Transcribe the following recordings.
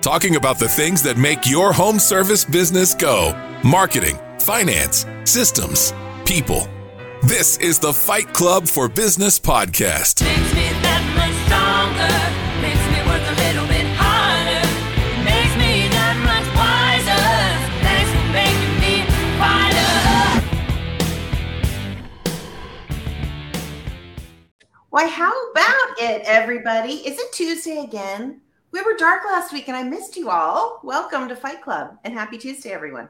Talking about the things that make your home service business go marketing, finance, systems, people. This is the Fight Club for Business podcast. Makes me that much stronger. Makes me work a little bit harder. Makes me that much wiser. Thanks for making me fighter. Why, how about it, everybody? Is it Tuesday again? We were dark last week and I missed you all. Welcome to Fight Club and happy Tuesday, everyone.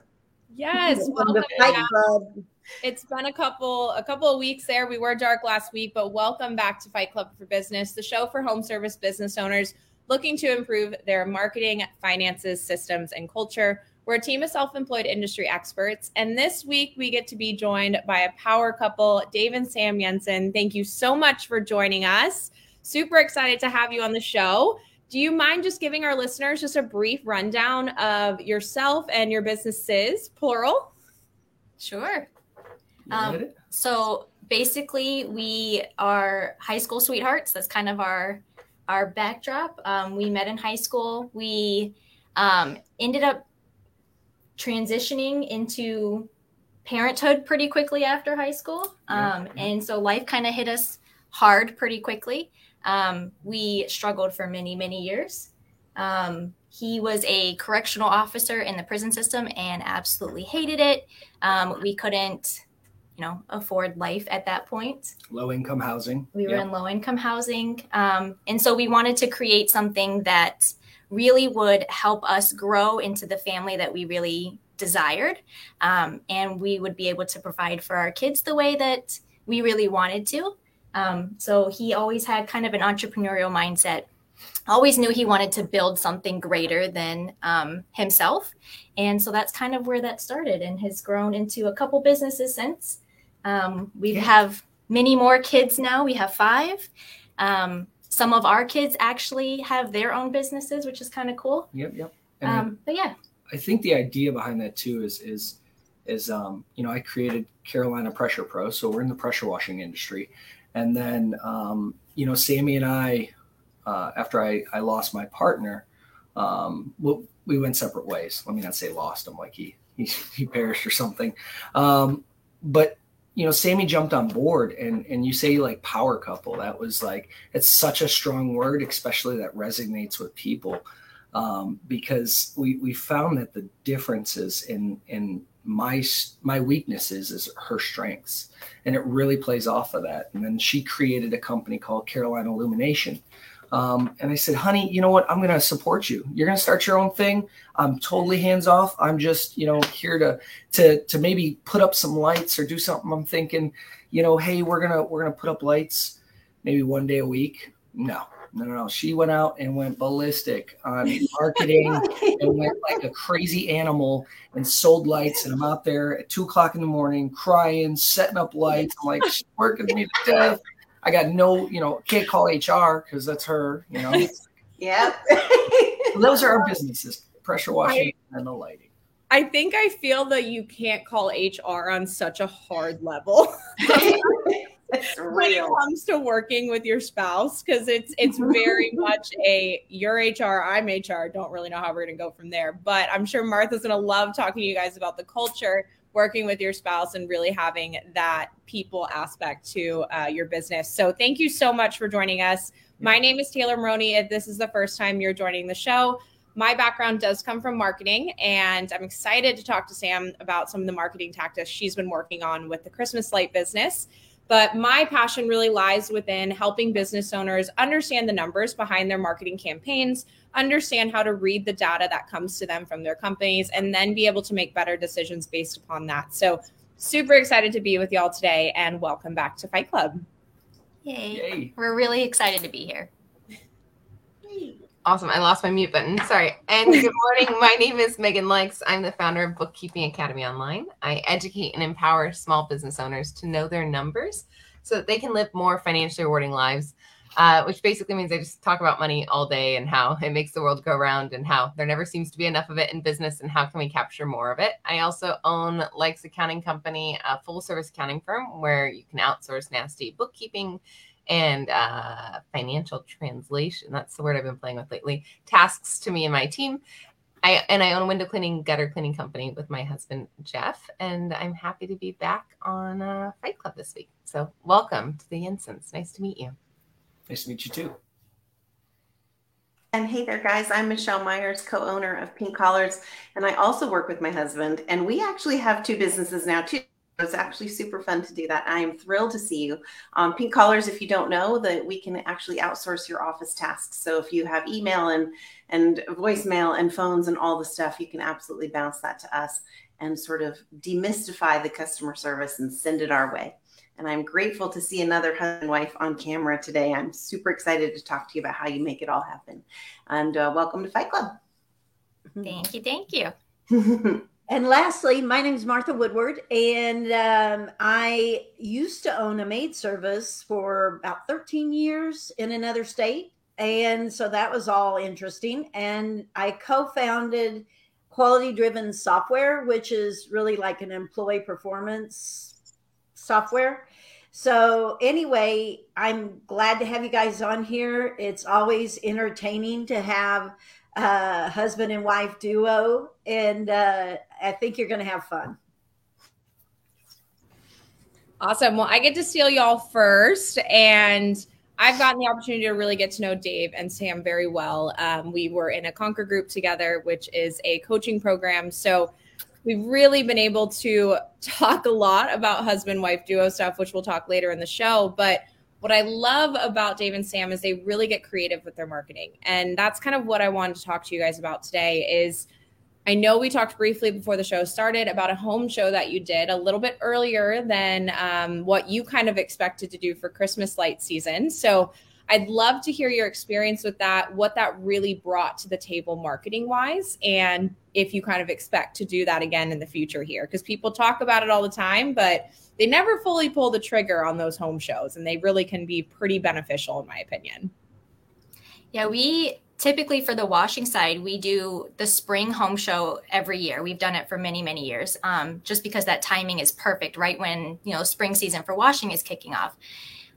Yes, welcome to Fight back. Club. It's been a couple a couple of weeks there. We were dark last week, but welcome back to Fight Club for Business, the show for home service business owners looking to improve their marketing, finances, systems, and culture. We're a team of self-employed industry experts, and this week we get to be joined by a power couple, Dave and Sam Jensen. Thank you so much for joining us. Super excited to have you on the show. Do you mind just giving our listeners just a brief rundown of yourself and your businesses, plural? Sure. Um. So basically, we are high school sweethearts. That's kind of our our backdrop. Um, we met in high school. We um, ended up transitioning into parenthood pretty quickly after high school, Yeah. um, and so life kind of hit us hard pretty quickly. Um, we struggled for many many years. Um, he was a correctional officer in the prison system and absolutely hated it. Um, we couldn't, you know, afford life at that point. Low income housing. We were Yep. in low income housing. Um, and so we wanted to create something that really would help us grow into the family that we really desired. Um, and we would be able to provide for our kids the way that we really wanted to. Um, so he always had kind of an entrepreneurial mindset, always knew he wanted to build something greater than um, himself. And so that's kind of where that started and has grown into a couple businesses since. Um, we Yeah. have many more kids now. We have five. Um, some of our kids actually have their own businesses, which is kind of cool. Yep, yep. Um, but yeah, I think the idea behind that too is is is um, you know I created Carolina Pressure Pro, so we're in the pressure washing industry, and then um, you know Sammy and I, uh, after I I lost my partner, um, we, we went separate ways. Let me not say lost him like he he, he perished or something, um, but you know Sammy jumped on board, and and you say like power couple. That was like it's such a strong word, especially that resonates with people um, because we we found that the differences in in my my weaknesses is her strengths, and it really plays off of that. And then she created a company called Carolina Illumination. Um, and I said, honey, you know what? I'm going to support you. You're going to start your own thing. I'm totally hands off. I'm just, you know, here to, to, to maybe put up some lights or do something. I'm thinking, you know, Hey, we're going to, we're going to put up lights maybe one day a week. No, no, no, no. She went out and went ballistic on marketing and went like a crazy animal and sold lights. And I'm out there at two o'clock in the morning crying, setting up lights. I'm like, she's working me to death. I got no, you know, can't call HR because that's her, you know. yeah. Those are our businesses pressure washing and the lighting. I think I feel that you can't call HR on such a hard level it's when it comes to working with your spouse because it's it's very much a you're HR, I'm HR. Don't really know how we're gonna go from there, but I'm sure Martha's gonna love talking to you guys about the culture working with your spouse and really having that people aspect to uh, your business. So thank you so much for joining us. My name is Taylor Maroney. If this is the first time you're joining the show, my background does come from marketing, and I'm excited to talk to Sam about some of the marketing tactics she's been working on with the Christmas light business. But my passion really lies within helping business owners understand the numbers behind their marketing campaigns, understand how to read the data that comes to them from their companies, and then be able to make better decisions based upon that. So, super excited to be with y'all today, and welcome back to Fight Club. yay. Yay. We're really excited to be here. Awesome. I lost my mute button. Sorry. And good morning. My name is Megan Likes. I'm the founder of Bookkeeping Academy Online. I educate and empower small business owners to know their numbers so that they can live more financially rewarding lives, uh, which basically means I just talk about money all day and how it makes the world go round and how there never seems to be enough of it in business and how can we capture more of it. I also own Likes Accounting Company, a full service accounting firm where you can outsource nasty bookkeeping and uh, financial translation. That's the word I've been playing with lately. Tasks to me and my team. I, and I own a window cleaning, gutter cleaning company with my husband Jeff, and I'm happy to be back on uh, Fight Club this week. So welcome to the Jensens. Nice to meet you. Nice to meet you too. And hey there, guys. I'm Michelle Myers, co owner of Pink Collars, and I also work with my husband. And we actually have two businesses now, too. It's actually super fun to do that. I am thrilled to see you. Um, Pink Collars, if you don't know, that we can actually outsource your office tasks. So if you have email and and voicemail and phones and all the stuff, you can absolutely bounce that to us and sort of demystify the customer service and send it our way. And I'm grateful to see another husband and wife on camera today. I'm super excited to talk to you about how you make it all happen. And uh, welcome to Fight Club. Thank you. Thank you. And lastly, my name is Martha Woodward, and um, I used to own a maid service for about 13 years in another state. And so that was all interesting. And I co founded Quality Driven Software, which is really like an employee performance software. So, anyway, I'm glad to have you guys on here. It's always entertaining to have uh, husband and wife duo, and uh, I think you're going to have fun. Awesome. Well, I get to steal y'all first, and I've gotten the opportunity to really get to know Dave and Sam very well. Um, we were in a Conquer group together, which is a coaching program. So we've really been able to talk a lot about husband wife duo stuff, which we'll talk later in the show. But what I love about Dave and Sam is they really get creative with their marketing. And that's kind of what I wanted to talk to you guys about today is I know we talked briefly before the show started about a home show that you did a little bit earlier than um, what you kind of expected to do for Christmas light season. So I'd love to hear your experience with that, what that really brought to the table marketing wise, and if you kind of expect to do that again in the future here. Because people talk about it all the time, but they never fully pull the trigger on those home shows, and they really can be pretty beneficial, in my opinion. Yeah, we typically for the washing side, we do the spring home show every year. We've done it for many, many years, um, just because that timing is perfect, right when you know spring season for washing is kicking off.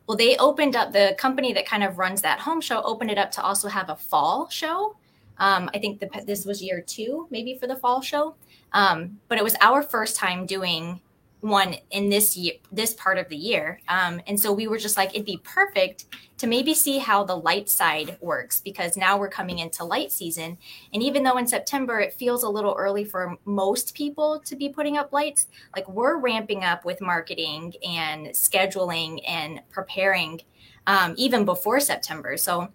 Well, they opened up the company that kind of runs that home show, opened it up to also have a fall show. Um, I think the, this was year two, maybe for the fall show. Um, but it was our first time doing one in this year this part of the year. Um, and so we were just like it'd be perfect to maybe see how the light side works because now we're coming into light season. And even though in september it feels a little early for most people to be putting up lights like we're ramping up with marketing and scheduling and preparing um, even before september. So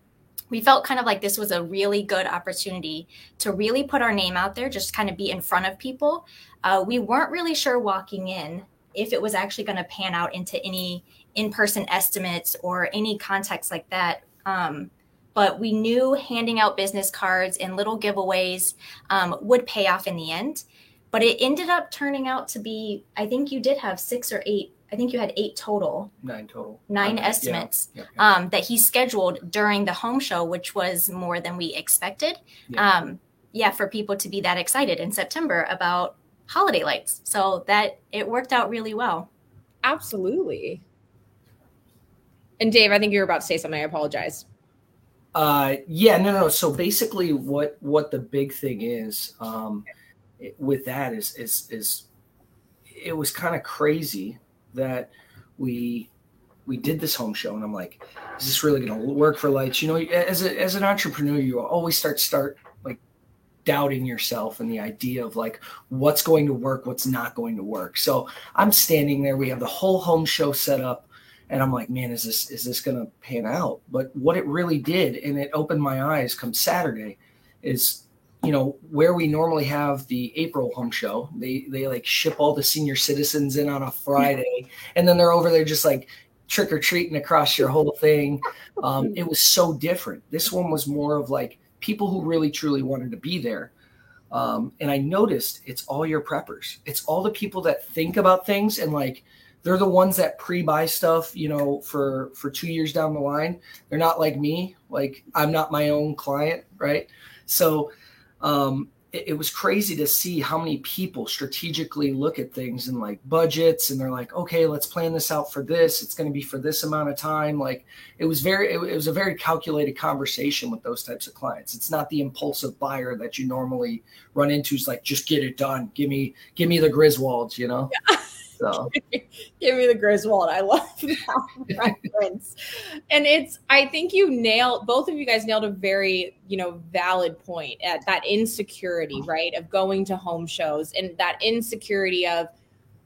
we felt kind of like this was a really good opportunity to really put our name out there, just kind of be in front of people. Uh, we weren't really sure walking in if it was actually going to pan out into any in person estimates or any context like that. Um, but we knew handing out business cards and little giveaways um, would pay off in the end. But it ended up turning out to be, I think you did have six or eight I think you had eight total, Nine total. nine Okay, yeah, estimates yeah, yeah. um, that he scheduled during the home show, which was more than we expected. Yeah. Um, yeah, for people to be that excited in September about holiday lights. So that it worked out really well. Absolutely. And Dave, I think you were about to say something. I apologize. Uh, yeah, no, no. So basically, what what the big thing is um, it- with that is is is it was kind of crazy that we we did this home show, and I'm like, is this really going to work for lights? You know, as a, as an entrepreneur, you always start start like doubting yourself and the idea of like what's going to work, what's not going to work. So I'm standing there. We have the whole home show set up and I'm like, man, is this is this gonna pan out? But what it really did, and it opened my eyes come Saturday, is you know where we normally have the April home show. They they like ship all the senior citizens in on a Friday, and then they're over there just like trick or treating across your whole thing. Um, it was so different. This one was more of like people who really truly wanted to be there. Um, and I noticed it's all your preppers. It's all the people that think about things and like they're the ones that pre-buy stuff you know for for two years down the line they're not like me like i'm not my own client right so um it, it was crazy to see how many people strategically look at things and like budgets and they're like okay let's plan this out for this. It's going to be for this amount of time. Like it was very it, it was a very calculated conversation with those types of clients. It's not the impulsive buyer that you normally run into is like just get it done. Give me give me the griswolds you know? Yeah. So give me the Griswold. I love that reference. And it's, I think you nailed, both of you guys nailed a very, you know, valid point at that insecurity, oh. right? Of going to home shows and that insecurity of,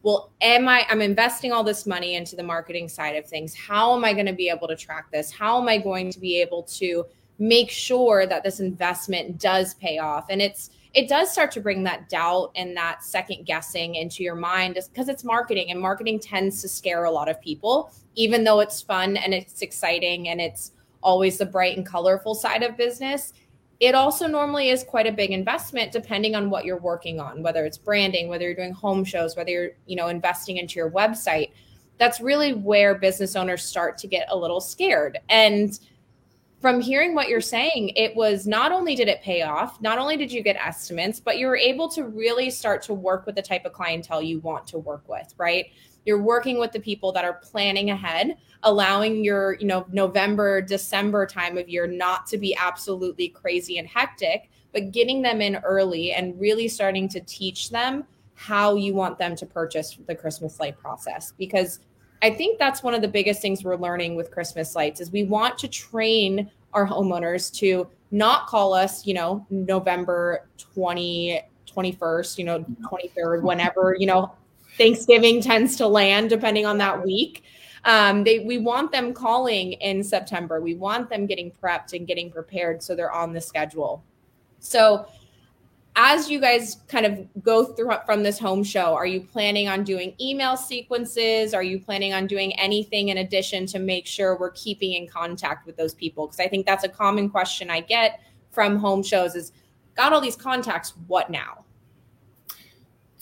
well, am I, I'm investing all this money into the marketing side of things. How am I going to be able to track this? How am I going to be able to make sure that this investment does pay off? And it's, it does start to bring that doubt and that second guessing into your mind because it's marketing and marketing tends to scare a lot of people even though it's fun and it's exciting and it's always the bright and colorful side of business. It also normally is quite a big investment depending on what you're working on whether it's branding whether you're doing home shows whether you're you know investing into your website. That's really where business owners start to get a little scared. And from hearing what you're saying, it was not only did it pay off, not only did you get estimates, but you were able to really start to work with the type of clientele you want to work with, right? You're working with the people that are planning ahead, allowing your, you know, November, December time of year not to be absolutely crazy and hectic, but getting them in early and really starting to teach them how you want them to purchase the Christmas light process because I think that's one of the biggest things we're learning with Christmas lights is we want to train our homeowners to not call us, you know, November 20, 21st, you know, 23rd, whenever, you know, Thanksgiving tends to land depending on that week. Um, they we want them calling in September. We want them getting prepped and getting prepared so they're on the schedule. So as you guys kind of go through from this home show, are you planning on doing email sequences? Are you planning on doing anything in addition to make sure we're keeping in contact with those people? Because I think that's a common question I get from home shows is got all these contacts, what now?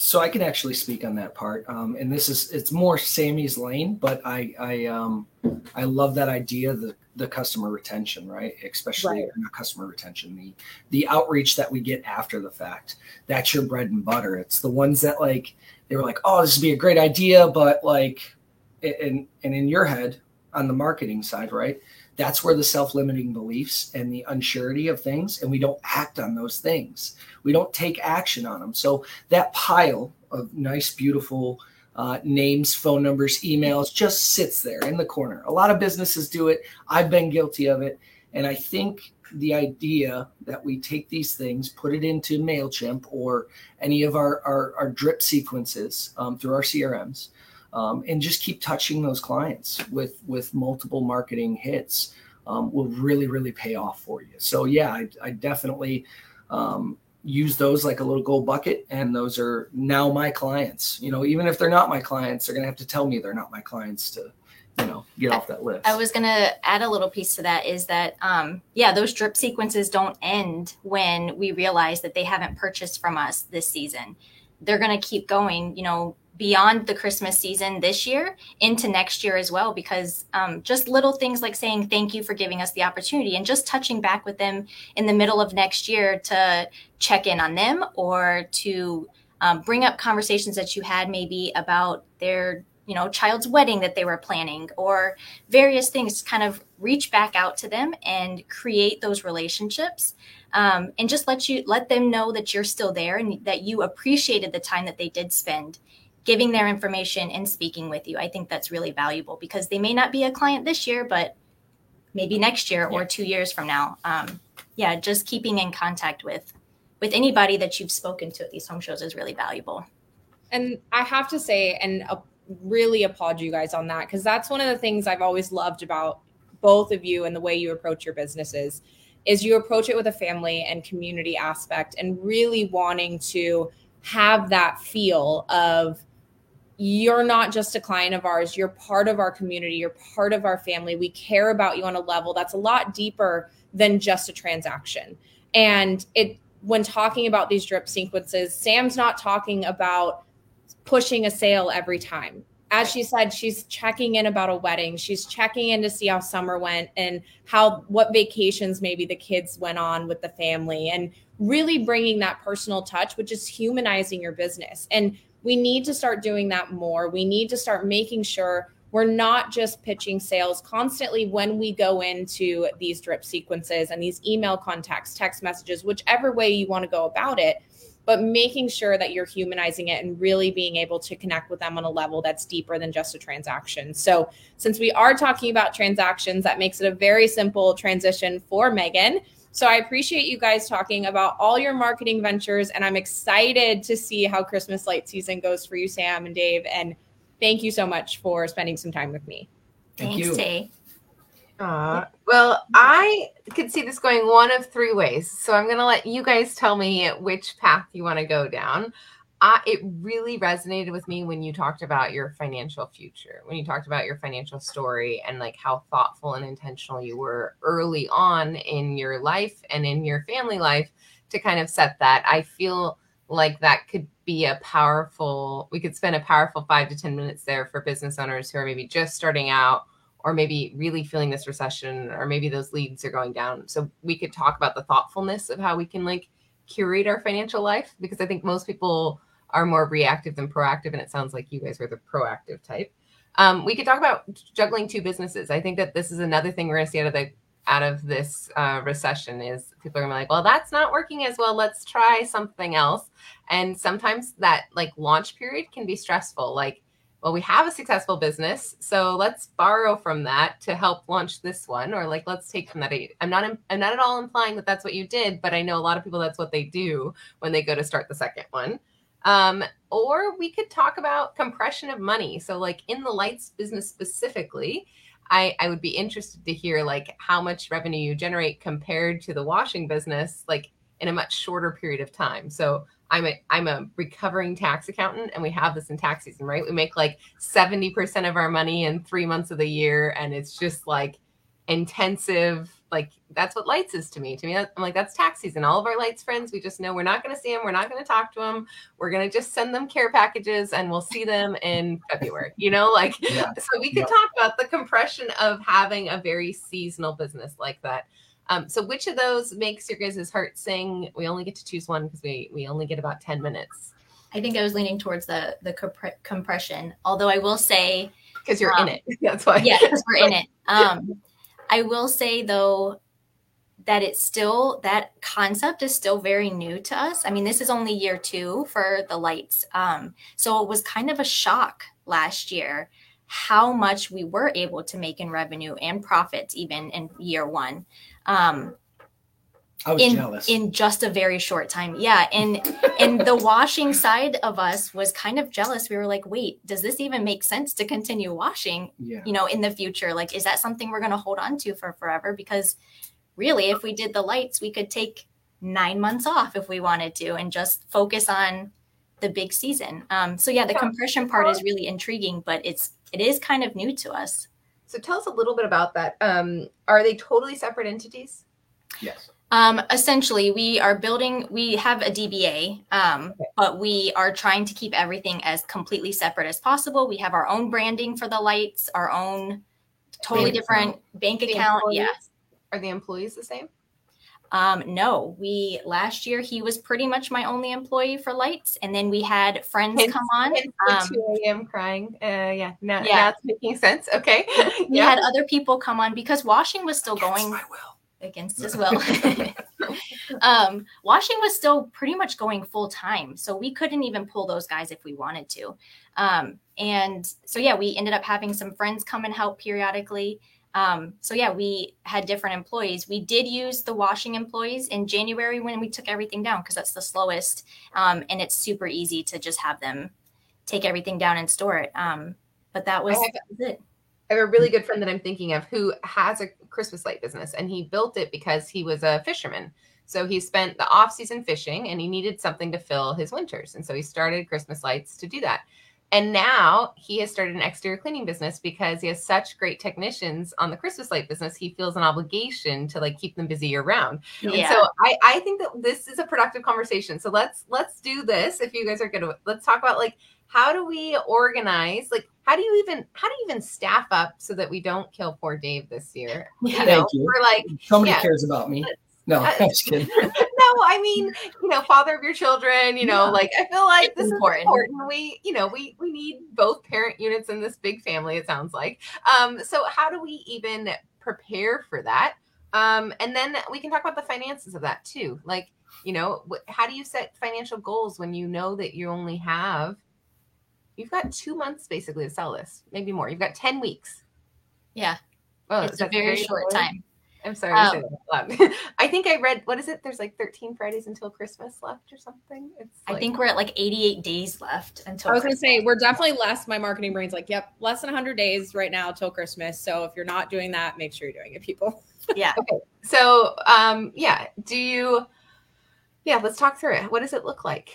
So I can actually speak on that part. Um, and this is it's more Sammy's lane, but I I um I love that idea, the the customer retention, right? Especially right. not customer retention, the the outreach that we get after the fact. That's your bread and butter. It's the ones that like they were like, oh, this would be a great idea, but like, and and in your head on the marketing side, right? That's where the self-limiting beliefs and the unsurety of things, and we don't act on those things. We don't take action on them. So that pile of nice, beautiful uh, names, phone numbers, emails, just sits there in the corner. A lot of businesses do it. I've been guilty of it. And I think the idea that we take these things, put it into MailChimp or any of our, our, our drip sequences um, through our CRMs, um, and just keep touching those clients with, with multiple marketing hits um, will really, really pay off for you. So, yeah, I, I definitely um, use those like a little gold bucket and those are now my clients. You know even if they're not my clients they're going to have to tell me they're not my clients to you know get off that list. I was going to add a little piece to that is that um yeah those drip sequences don't end when we realize that they haven't purchased from us this season. They're going to keep going you know beyond the Christmas season this year into next year as well, because um, just little things like saying thank you for giving us the opportunity and just touching back with them in the middle of next year to check in on them or to um, bring up conversations that you had maybe about their you know child's wedding that they were planning or various things kind of reach back out to them and create those relationships um, and just let you let them know that you're still there and that you appreciated the time that they did spend giving their information and speaking with you. I think that's really valuable because they may not be a client this year, but maybe next year yeah. or two years from now. Um, yeah, just keeping in contact with with anybody that you've spoken to at these home shows is really valuable. And I have to say, and uh, really applaud you guys on that because that's one of the things I've always loved about both of you and the way you approach your businesses is you approach it with a family and community aspect and really wanting to have that feel of you're not just a client of ours. You're part of our community. You're part of our family. We care about you on a level that's a lot deeper than just a transaction. And it when talking about these drip sequences sam's not talking about pushing a sale every time. As she said, she's checking in about a wedding. She's checking in to see how summer went and how what vacations maybe the kids went on with the family and really bringing that personal touch, which is humanizing your business. And we need to start doing that more. We need to start making sure we're not just pitching sales constantly when we go into these drip sequences and these email contacts, text messages, whichever way you want to go about it but making sure that you're humanizing it and really being able to connect with them on a level that's deeper than just a transaction. So, since we are talking about transactions, that makes it a very simple transition for Megan. So, I appreciate you guys talking about all your marketing ventures, and I'm excited to see how Christmas light season goes for you, Sam and Dave. And thank you so much for spending some time with me. Thank Thanks, you. Tay. Uh, well, I could see this going one of three ways. So I'm going to let you guys tell me which path you want to go down. I, it really resonated with me when you talked about your financial future, when you talked about your financial story and like how thoughtful and intentional you were early on in your life and in your family life to kind of set that. I feel like that could be a powerful, we could spend a powerful five to 10 minutes there for business owners who are maybe just starting out or maybe really feeling this recession or maybe those leads are going down so we could talk about the thoughtfulness of how we can like curate our financial life because i think most people are more reactive than proactive and it sounds like you guys are the proactive type. Um, we could talk about juggling two businesses. I think that this is another thing we're going to see out of the out of this uh, recession is people are gonna be like well that's not working as well. Let's try something else. And sometimes that like launch period can be stressful. Like well, we have a successful business, so let's borrow from that to help launch this one, or like let's take from that. I'm not I'm not at all implying that that's what you did, but I know a lot of people that's what they do when they go to start the second one. Um, or we could talk about compression of money. So, like in the lights business specifically, I, I would be interested to hear like how much revenue you generate compared to the washing business, like in a much shorter period of time. So I'm a I'm a recovering tax accountant and we have this in tax season, right? We make like 70% of our money in 3 months of the year and it's just like intensive like that's what lights is to me. To me I'm like that's tax season. All of our lights friends, we just know we're not going to see them, we're not going to talk to them. We're going to just send them care packages and we'll see them in February. You know, like Yeah. so we could Yep. talk about the compression of having a very seasonal business like that. Um, so which of those makes your guys' heart sing? We only get to choose one because we we only get about 10 minutes I think I was leaning towards the the compre- compression. Although I will say, because you're Um, in it. That's why. yeah, because we're in it. Um, I will say though that it's still that concept is still very new to us. I mean, this is only year two for the lights, um, so it was kind of a shock last year how much we were able to make in revenue and profits even in year one. Um, I was in jealous. in just a very short time yeah and and the washing side of us was kind of jealous we were like wait does this even make sense to continue washing yeah. you know in the future like is that something we're going to hold on to for forever because really if we did the lights we could take nine months off if we wanted to and just focus on the big season um so yeah the compression part is really intriguing but it's it is kind of new to us So tell us a little bit about that. Um, are they totally separate entities? Yes. Um, essentially, we are building. We have a DBA, um, but we are trying to keep everything as completely separate as possible. We have our own branding for the lights, our own totally Bank different bank The account. Yeah. employees? Are the employees the same? Um, no, we last year he was pretty much my only employee for lights, and then we had friends Hence- come on. Um, 2 a.m. crying. Uh, yeah, now, Yeah. now it's making sense. Okay. we yeah. had other people come on because washing was still Against going. Will. against as well. um, washing was still pretty much going full time, so we couldn't even pull those guys if we wanted to. Um, and so yeah, we ended up having some friends come and help periodically. Um, so yeah, we had different employees. We did use the washing employees in January when we took everything down because that's the slowest, um, and it's super easy to just have them take everything down and store it. Um, but that was, have- that was it. I have a really good friend that I'm thinking of who has a Christmas light business and he built it because he was a fisherman. So he spent the off season fishing and he needed something to fill his winters. And so he started Christmas lights to do that. And now he has started an exterior cleaning business because he has such great technicians on the Christmas light business. He feels an obligation to like keep them busy year round. And so I, I think that this is a productive conversation. So let's let's do this. If you guys are good, at let's talk about like how do we organize? Like how do you even how do you even staff up so that we don't kill poor Dave this year? Yeah. You know, Thank you. we're like Somebody yeah. cares about me. No, I'm just kidding. I mean, you know, father of your children, you know, Yeah. like I feel like It's this important. is important. We, you know, we we need both parent units in this big family, it sounds like. Um, so how do we even prepare for that? Um, and then we can talk about the finances of that too. Like, you know, wh- how do you set financial goals when you know that you only have you've got two months basically to sell this, maybe more. You've got 10 weeks. Yeah. Oh, it's a that very short low? time. I'm sorry to say that out loud. I think I read what is it? There's like 13 Fridays until Christmas left or something. It's I think we're at like 88 days left until. Christmas. I was going to say we're definitely less. My marketing brain's like, yep, less than 100 days right now till Christmas. So if you're not doing that, make sure you're doing it, people. yeah. Okay. So um yeah. Do you yeah, let's talk through it. What does it look like?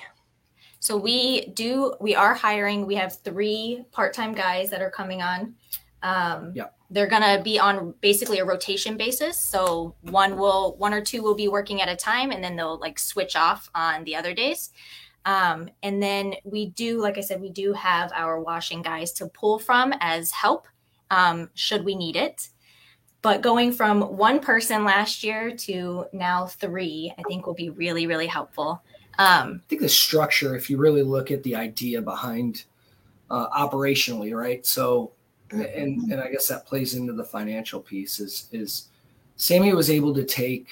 So we do. We are hiring. We have three part-time guys that are coming on. Um, Yeah. They're gonna be on basically a rotation basis. So one will, one or two will be working at a time, and then they'll like switch off on the other days. Um, and then we do, like I said, we do have our washing guys to pull from as help um, should we need it. But going from one person last year to now three, I think will be really, really helpful. Um, I think the structure, if you really look at the idea behind uh, operationally, right? So, and and I guess that plays into the financial piece. Is is Sammy was able to take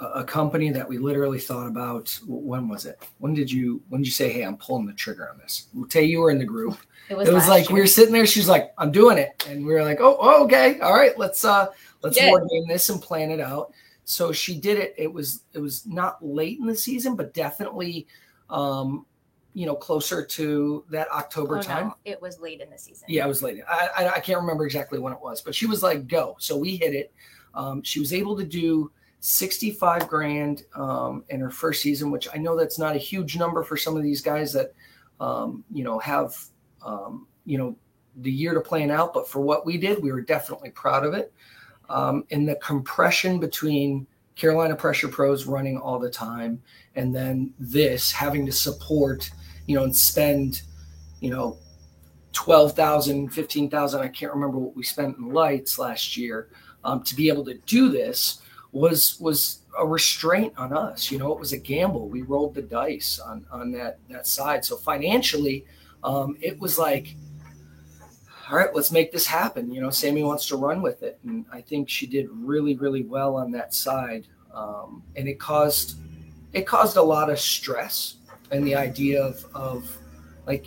a, a company that we literally thought about. When was it? When did you when did you say, "Hey, I'm pulling the trigger on this"? Tay, you were in the group. it was, it was like year. we were sitting there. She's like, "I'm doing it," and we were like, "Oh, oh okay, all right, let's uh let's game this and plan it out." So she did it. It was it was not late in the season, but definitely, um, you know, closer to that October Oh, time. no, it was late in the season. Yeah, it was late. I, I I can't remember exactly when it was, but she was like, "Go!" So we hit it. Um, she was able to do sixty-five grand um, in her first season, which I know that's not a huge number for some of these guys that um, you know have um, you know the year to plan out. But for what we did, we were definitely proud of it. Um, and the compression between Carolina Pressure Pros running all the time, and then this having to support, you know, and spend, you know, 12,000, 15,000, I can't remember what we spent in lights last year um, to be able to do this was was a restraint on us. You know, it was a gamble. We rolled the dice on on that that side. So financially, um, it was like, all right, let's make this happen. You know, Sammy wants to run with it, and I think she did really, really well on that side. Um, and it caused it caused a lot of stress and the idea of of like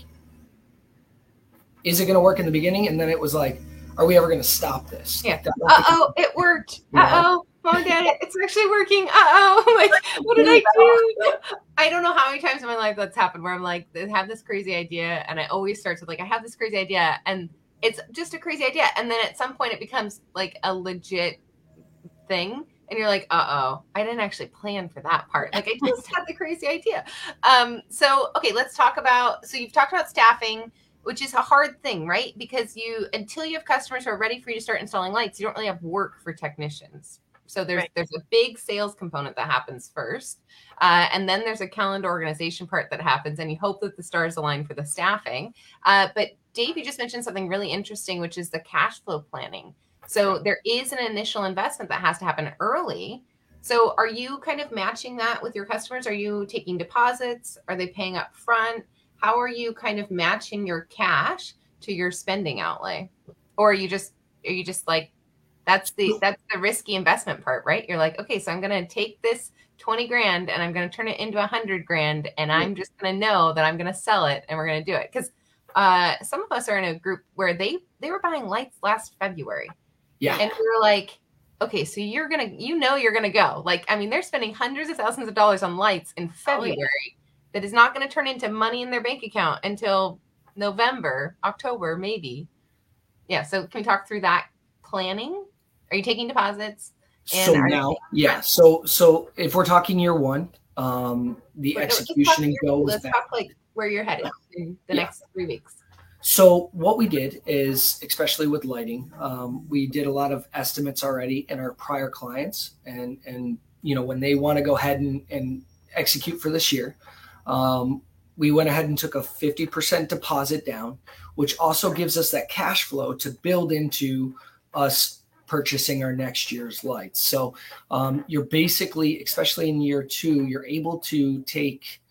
is it going to work in the beginning? And then it was like, are we ever going to stop this? Yeah. Uh oh, it worked. Uh oh, mom, dad, it's actually working. Uh oh, like what did I do? I don't know how many times in my life that's happened where I'm like, I have this crazy idea, and I always start with like, I have this crazy idea, and it's just a crazy idea, and then at some point it becomes like a legit thing. And you're like, uh oh, I didn't actually plan for that part. Like, I just had the crazy idea. Um, so, okay, let's talk about. So, you've talked about staffing which is a hard thing, right? Because you until you have customers who are ready for you to start installing lights, you don't really have work for technicians. So there's Right. there's a big sales component that happens first, uh, and then there's a calendar organization part that happens, and you hope that the stars align for the staffing. Uh, but Dave, you just mentioned something really interesting, which is the cash flow planning. So there is an initial investment that has to happen early. So are you kind of matching that with your customers? Are you taking deposits? Are they paying up front? How are you kind of matching your cash to your spending outlay? Or are you just are you just like that's the that's the risky investment part, right? You're like, okay, so I'm gonna take this 20 grand and I'm gonna turn it into a hundred grand and I'm just gonna know that I'm gonna sell it and we're gonna do it. Because uh some of us are in a group where they they were buying lights last February yeah. and we were like okay so you're gonna you know you're gonna go like i mean they're spending hundreds of thousands of dollars on lights in Oh, yeah. february that is not going to turn into money in their bank account until november october maybe yeah so can we talk through that planning are you taking deposits and so now, taking- yeah. So so if we're talking year one, um, the Wait, no, execution and your- goes let's back. talk like where you're headed in the Yeah. next three weeks So what we did is, especially with lighting, um, we did a lot of estimates already in our prior clients, and and you know when they want to go ahead and, and execute for this year, um, we went ahead and took a fifty percent deposit down, which also gives us that cash flow to build into us purchasing our next year's lights. So um, you're basically, especially in year two, you're able to take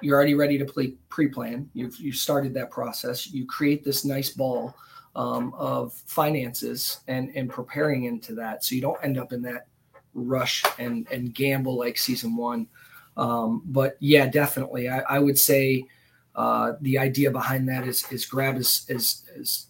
you're already ready to play pre-plan. You've you started that process. You create this nice ball um, of finances and and preparing into that, so you don't end up in that rush and and gamble like season one. Um, but yeah, definitely, I, I would say uh, the idea behind that is is grab is is, is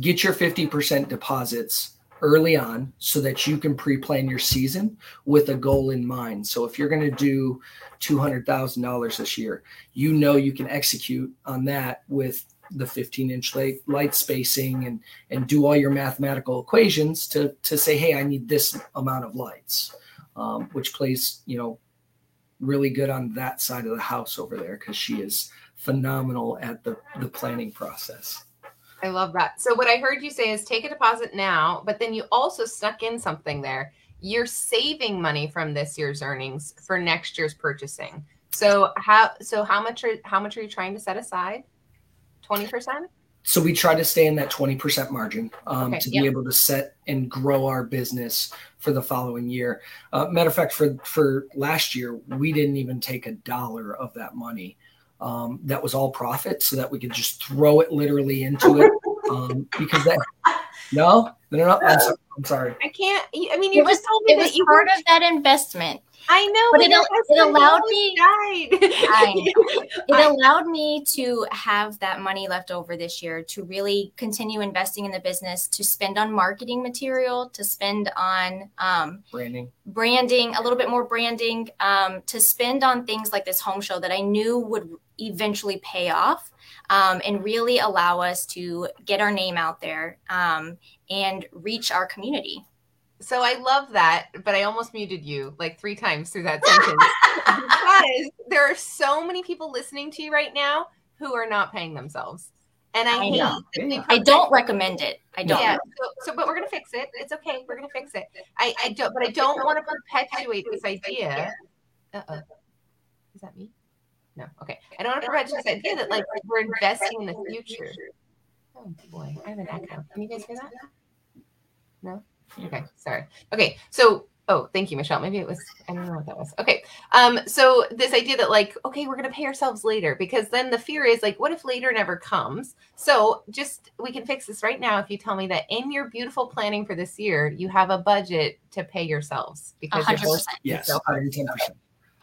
get your fifty percent deposits early on so that you can pre-plan your season with a goal in mind. So if you're going to do $200,000 this year, you know you can execute on that with the 15 inch light, light spacing and and do all your mathematical equations to to say hey i need this amount of lights um, which plays you know really good on that side of the house over there because she is phenomenal at the the planning process I love that. So what I heard you say is take a deposit now, but then you also snuck in something there. You're saving money from this year's earnings for next year's purchasing. So how so how much are how much are you trying to set aside? 20%? so we try to stay in that 20% margin um, Okay, to be able to set and grow our business for the following year uh, matter of fact for for last year we didn't even take a dollar of that money um, that was all profit so that we could just throw it literally into it um, because that no no no, no I'm, sorry, I'm sorry I can't I mean you It was, just told me it that was you part were- of that investment. I know but it your it allowed me- died. I know. It I- allowed me to have that money left over this year to really continue investing in the business, to spend on marketing material, to spend on um, branding branding, a little bit more branding, um, to spend on things like this home show that I knew would eventually pay off um, and really allow us to get our name out there um, and reach our community. So I love that, but I almost muted you like three times through that sentence because there are so many people listening to you right now who are not paying themselves. And I, I hate know. I don't recommend it. I don't. Yeah, so, so but we're gonna fix it. It's okay. We're gonna fix it. I, I don't but I don't want to perpetuate this idea. Uh oh. Is that me? No. Okay. I don't want to perpetuate this idea that like we're investing in the future. Oh boy, I have an echo. Can you guys hear that? No? Okay, sorry. Okay, so oh, thank you, Michelle. Maybe it was I don't know what that was. Okay. Um, so this idea that like, okay, we're gonna pay ourselves later because then the fear is like, what if later never comes? So just we can fix this right now if you tell me that in your beautiful planning for this year, you have a budget to pay yourselves A because you're hundred both percent.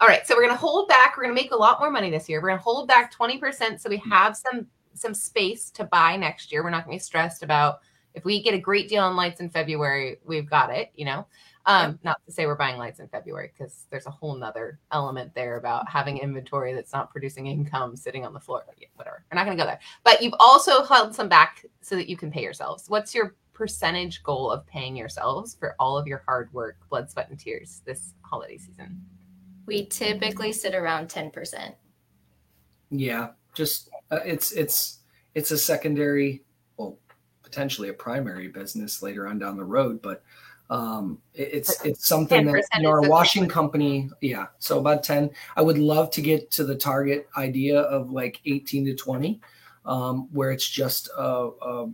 Yes So- 110% all right, so we're gonna hold back. We're gonna make a lot more money this year. We're gonna hold back twenty percent so we have some some space to buy next year. We're not gonna be stressed about if we get a great deal on lights in February, we've got it. You know, um, not to say we're buying lights in February because there's a whole nother element there about having inventory that's not producing income sitting on the floor. Yeah, whatever. We're not gonna go there. But you've also held some back so that you can pay yourselves. What's your percentage goal of paying yourselves for all of your hard work, blood, sweat, and tears this holiday season? We typically sit around 10%. yeah just uh, it's it's it's a secondary well potentially a primary business later on down the road but um it- it's it's something that 10% you know our washing company yeah so about 10 i would love to get to the target idea of like 18 to 20 um where it's just a, a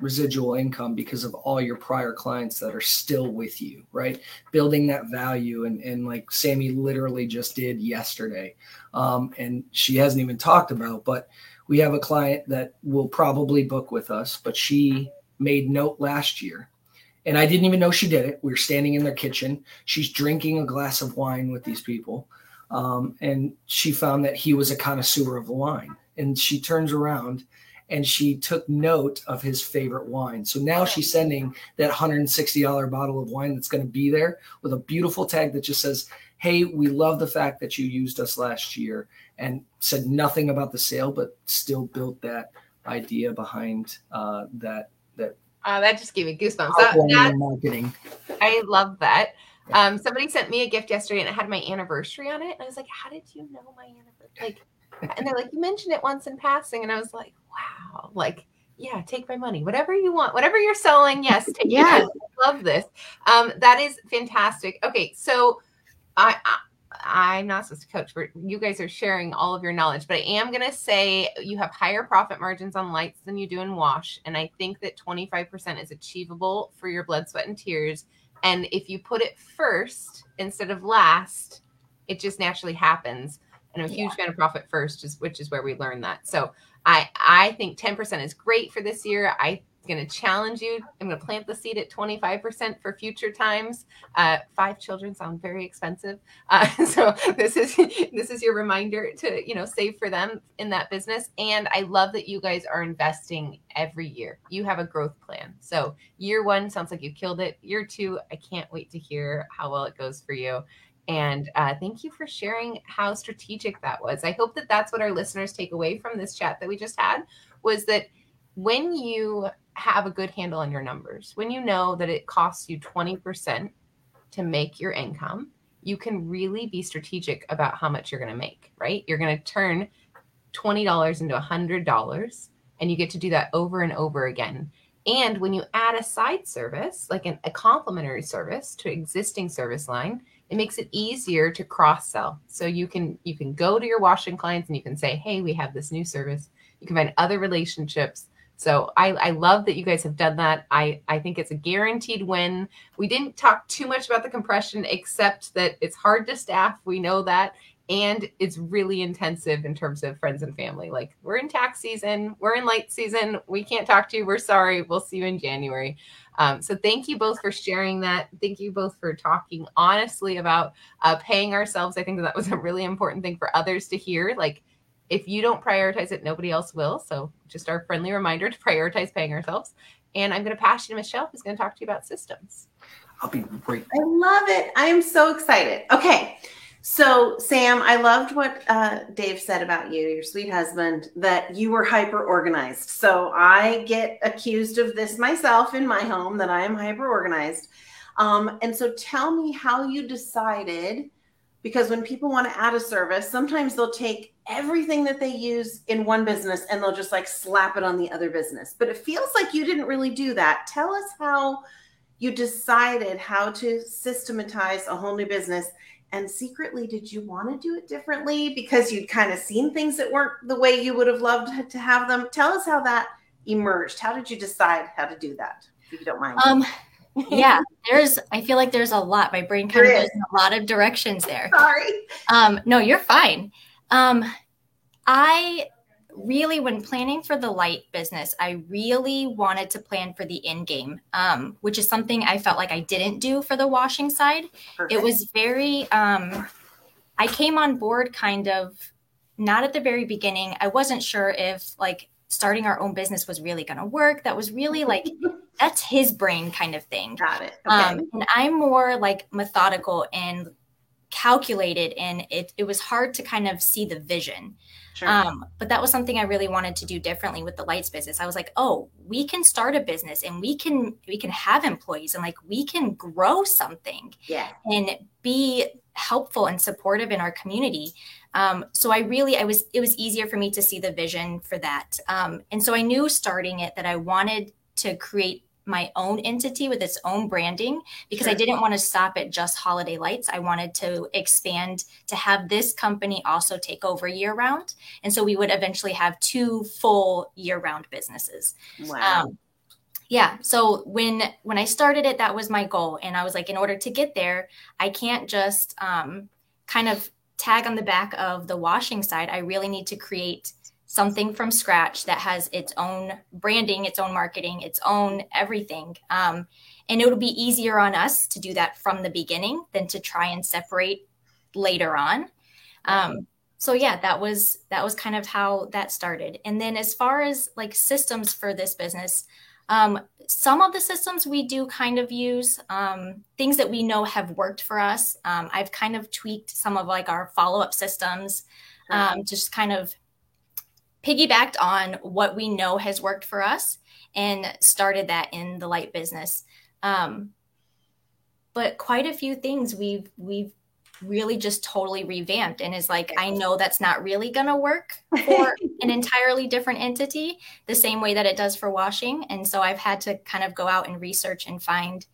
residual income because of all your prior clients that are still with you right building that value and and like sammy literally just did yesterday um, and she hasn't even talked about. But we have a client that will probably book with us, but she made note last year. And I didn't even know she did it. We were standing in their kitchen. She's drinking a glass of wine with these people. Um, and she found that he was a connoisseur of wine. And she turns around and she took note of his favorite wine. So now she's sending that $160 bottle of wine that's going to be there with a beautiful tag that just says, hey, we love the fact that you used us last year and said nothing about the sale, but still built that idea behind uh, that that Uh, that just gave me goosebumps. That, outline that, in marketing. I love that. Um, somebody sent me a gift yesterday and it had my anniversary on it. And I was like, how did you know my anniversary? Like, and they're like, you mentioned it once in passing, and I was like, wow, like yeah, take my money, whatever you want, whatever you're selling. Yes, take. I love this. Um, that is fantastic. Okay, so I, I I'm not supposed to coach, but you guys are sharing all of your knowledge. But I am gonna say you have higher profit margins on lights than you do in wash, and I think that 25% is achievable for your blood, sweat, and tears. And if you put it first instead of last, it just naturally happens. And I'm a huge fan of profit first, which is where we learn that. So I I think 10% is great for this year. I'm going to challenge you. I'm going to plant the seed at 25% for future times. Uh, five children sound very expensive, uh, so this is this is your reminder to you know save for them in that business. And I love that you guys are investing every year. You have a growth plan. So year one sounds like you killed it. Year two, I can't wait to hear how well it goes for you. And uh, thank you for sharing how strategic that was. I hope that that's what our listeners take away from this chat that we just had was that when you have a good handle on your numbers, when you know that it costs you 20% to make your income, you can really be strategic about how much you're going to make, right? You're going to turn $20 into $100 and you get to do that over and over again. And when you add a side service, like an, a complementary service to existing service line, it makes it easier to cross sell. So you can you can go to your washing clients and you can say, "Hey, we have this new service." You can find other relationships. So I, I love that you guys have done that. I, I think it's a guaranteed win. We didn't talk too much about the compression, except that it's hard to staff. We know that. And it's really intensive in terms of friends and family. Like we're in tax season, we're in light season. We can't talk to you. We're sorry. We'll see you in January. Um, so thank you both for sharing that. Thank you both for talking honestly about uh, paying ourselves. I think that was a really important thing for others to hear. Like if you don't prioritize it, nobody else will. So just our friendly reminder to prioritize paying ourselves. And I'm going to pass you to Michelle, who's going to talk to you about systems. I'll be right. I love it. I am so excited. Okay. So, Sam, I loved what uh, Dave said about you, your sweet husband, that you were hyper organized. So, I get accused of this myself in my home that I am hyper organized. Um, and so, tell me how you decided because when people want to add a service, sometimes they'll take everything that they use in one business and they'll just like slap it on the other business. But it feels like you didn't really do that. Tell us how you decided how to systematize a whole new business and secretly did you want to do it differently because you'd kind of seen things that weren't the way you would have loved to have them tell us how that emerged how did you decide how to do that if you don't mind Um, yeah, there's. I feel like there's a lot. My brain kind There of goes in a lot of directions there. sorry Um, no, you're fine. Um, I really, when planning for the light business, I really wanted to plan for the in game, um, which is something I felt like I didn't do for the washing side. Perfect. It was very. Um, I came on board kind of not at the very beginning. I wasn't sure if like starting our own business was really going to work. That was really like that's his brain kind of thing. got it okay Um, and I'm more like methodical and calculated, and it, it was hard to kind of see the vision. Sure. Um, but that was something I really wanted to do differently with the lights business. I was like, oh, we can start a business and we can we can have employees and like we can grow something yeah and be helpful and supportive in our community. Um, so I really, I was, it was easier for me to see the vision for that. Um, and so I knew starting it that I wanted to create my own entity with its own branding because I didn't want to stop at just holiday lights. I wanted to expand to have this company also take over year round. And so we would eventually have two full year round businesses. Wow. Um, yeah so when when i started it that was my goal. And i was like in order to get there i can't just um, kind of tag on the back of the washing side. I really need to create something from scratch that has its own branding its own marketing its own everything. Um, and it would be easier on us to do that from the beginning than to try and separate later on. Um, so yeah that was that was kind of how that started. And then as far as like systems for this business um, some of the systems we do kind of use um, things that we know have worked for us. Um, i've kind of tweaked some of like our follow-up systems um, just kind of piggybacked on what we know has worked for us and started that in the light business um, but quite a few things we've we've really just totally revamped and is like, I know that's not really going to work for an entirely different entity the same way that it does for washing. And so I've had to kind of go out and research and find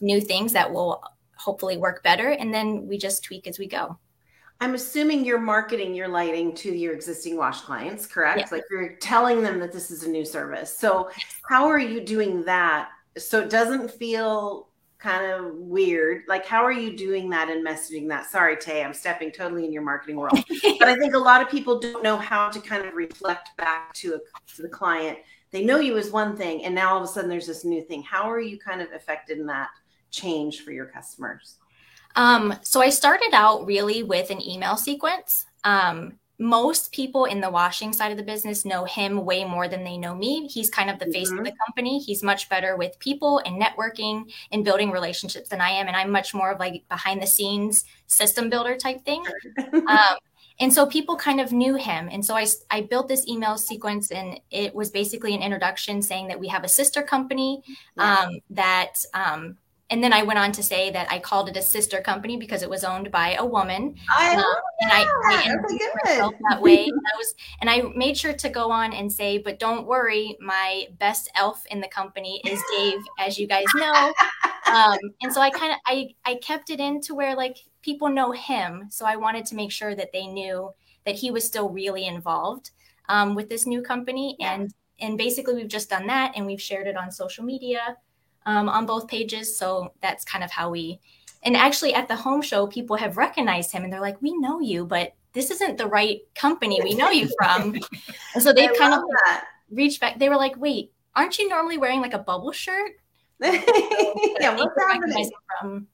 new things that will hopefully work better. And then we just tweak as we go. I'm assuming you're marketing your lighting to your existing wash clients, correct? Yeah. Like you're telling them that this is a new service. So, how are you doing that so it doesn't feel kind of weird? Like, how are you doing that and messaging that? Sorry, Tay, I'm stepping totally in your marketing world. but I think a lot of people don't know how to kind of reflect back to, a, to the client. They know you as one thing, and now all of a sudden there's this new thing. How are you kind of affected in that change for your customers? Um, so I started out really with an email sequence. Um, most people in the washing side of the business know him way more than they know me. He's kind of the face Mhm. of the company. He's much better with people and networking and building relationships than I am. And I'm much more of like behind the scenes system builder type thing. um, and so people kind of knew him. And so I, I built this email sequence and it was basically an introduction saying that we have a sister company Yeah. um, that, um, and then I went on to say that I called it a sister company because it was owned by a woman. I Um, love and I, I that. introduced myself that way. And I was, and I made sure to go on and say, but don't worry, my best elf in the company is Dave, as you guys know. Um, and so I kind of I I kept it in to where like people know him, so I wanted to make sure that they knew that he was still really involved um, with this new company, and and basically we've just done that, and we've shared it on social media um, on both pages. So that's kind of how we. And actually, at the home show, people have recognized him, and they're like, "We know you, but this isn't the right company we know you from." and so they've kind of that. reached back. They were like, "Wait, aren't you normally wearing like a bubble shirt?" yeah, what's happening? from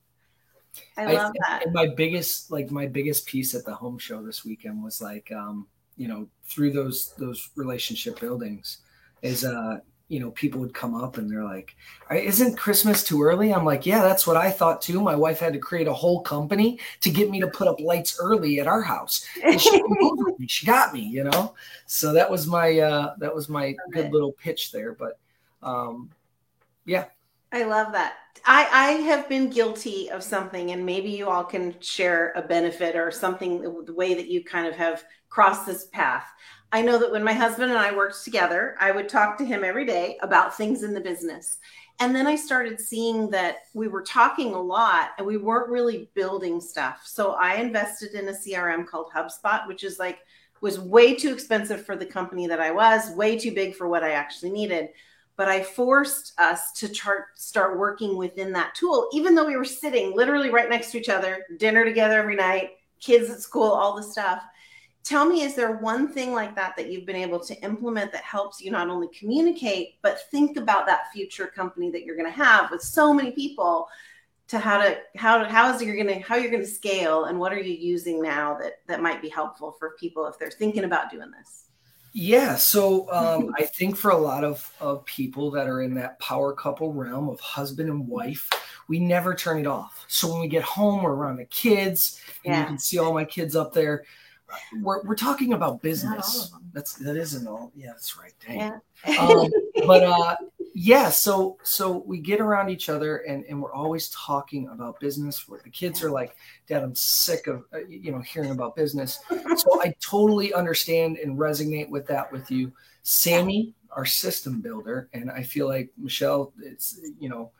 I love think- that. my biggest like my biggest piece at the home show this weekend was like um you know through those those relationship buildings is uh you know people would come up and they're like isn't christmas too early i'm like yeah that's what i thought too my wife had to create a whole company to get me to put up lights early at our house and she, came over with me. she got me you know so that was my uh that was my good it. little pitch there but um yeah I love that. I, I have been guilty of something, and maybe you all can share a benefit or something, the way that you kind of have crossed this path. I know that when my husband and I worked together, I would talk to him every day about things in the business. And then I started seeing that we were talking a lot and we weren't really building stuff. So I invested in a CRM called HubSpot, which is like, was way too expensive for the company that I was, way too big for what I actually needed but I forced us to chart, start working within that tool, even though we were sitting literally right next to each other, dinner together every night, kids at school, all the stuff. Tell me, is there one thing like that that you've been able to implement that helps you not only communicate, but think about that future company that you're going to have with so many people to how to how to how is you're going to how you're going to scale and what are you using now that that might be helpful for people if they're thinking about doing this Yeah, so um, I think for a lot of, of people that are in that power couple realm of husband and wife, we never turn it off. So when we get home, we're around the kids, and you can see all my kids up there. We're, we're talking about business. That's that isn't all. Yeah, that's right. Dang. Yeah. Um, but uh, yeah, so so we get around each other, and and we're always talking about business. Where the kids are like, "Dad, I'm sick of uh, you know hearing about business." so I totally understand and resonate with that with you, Sammy, our system builder, and I feel like Michelle, it's you know,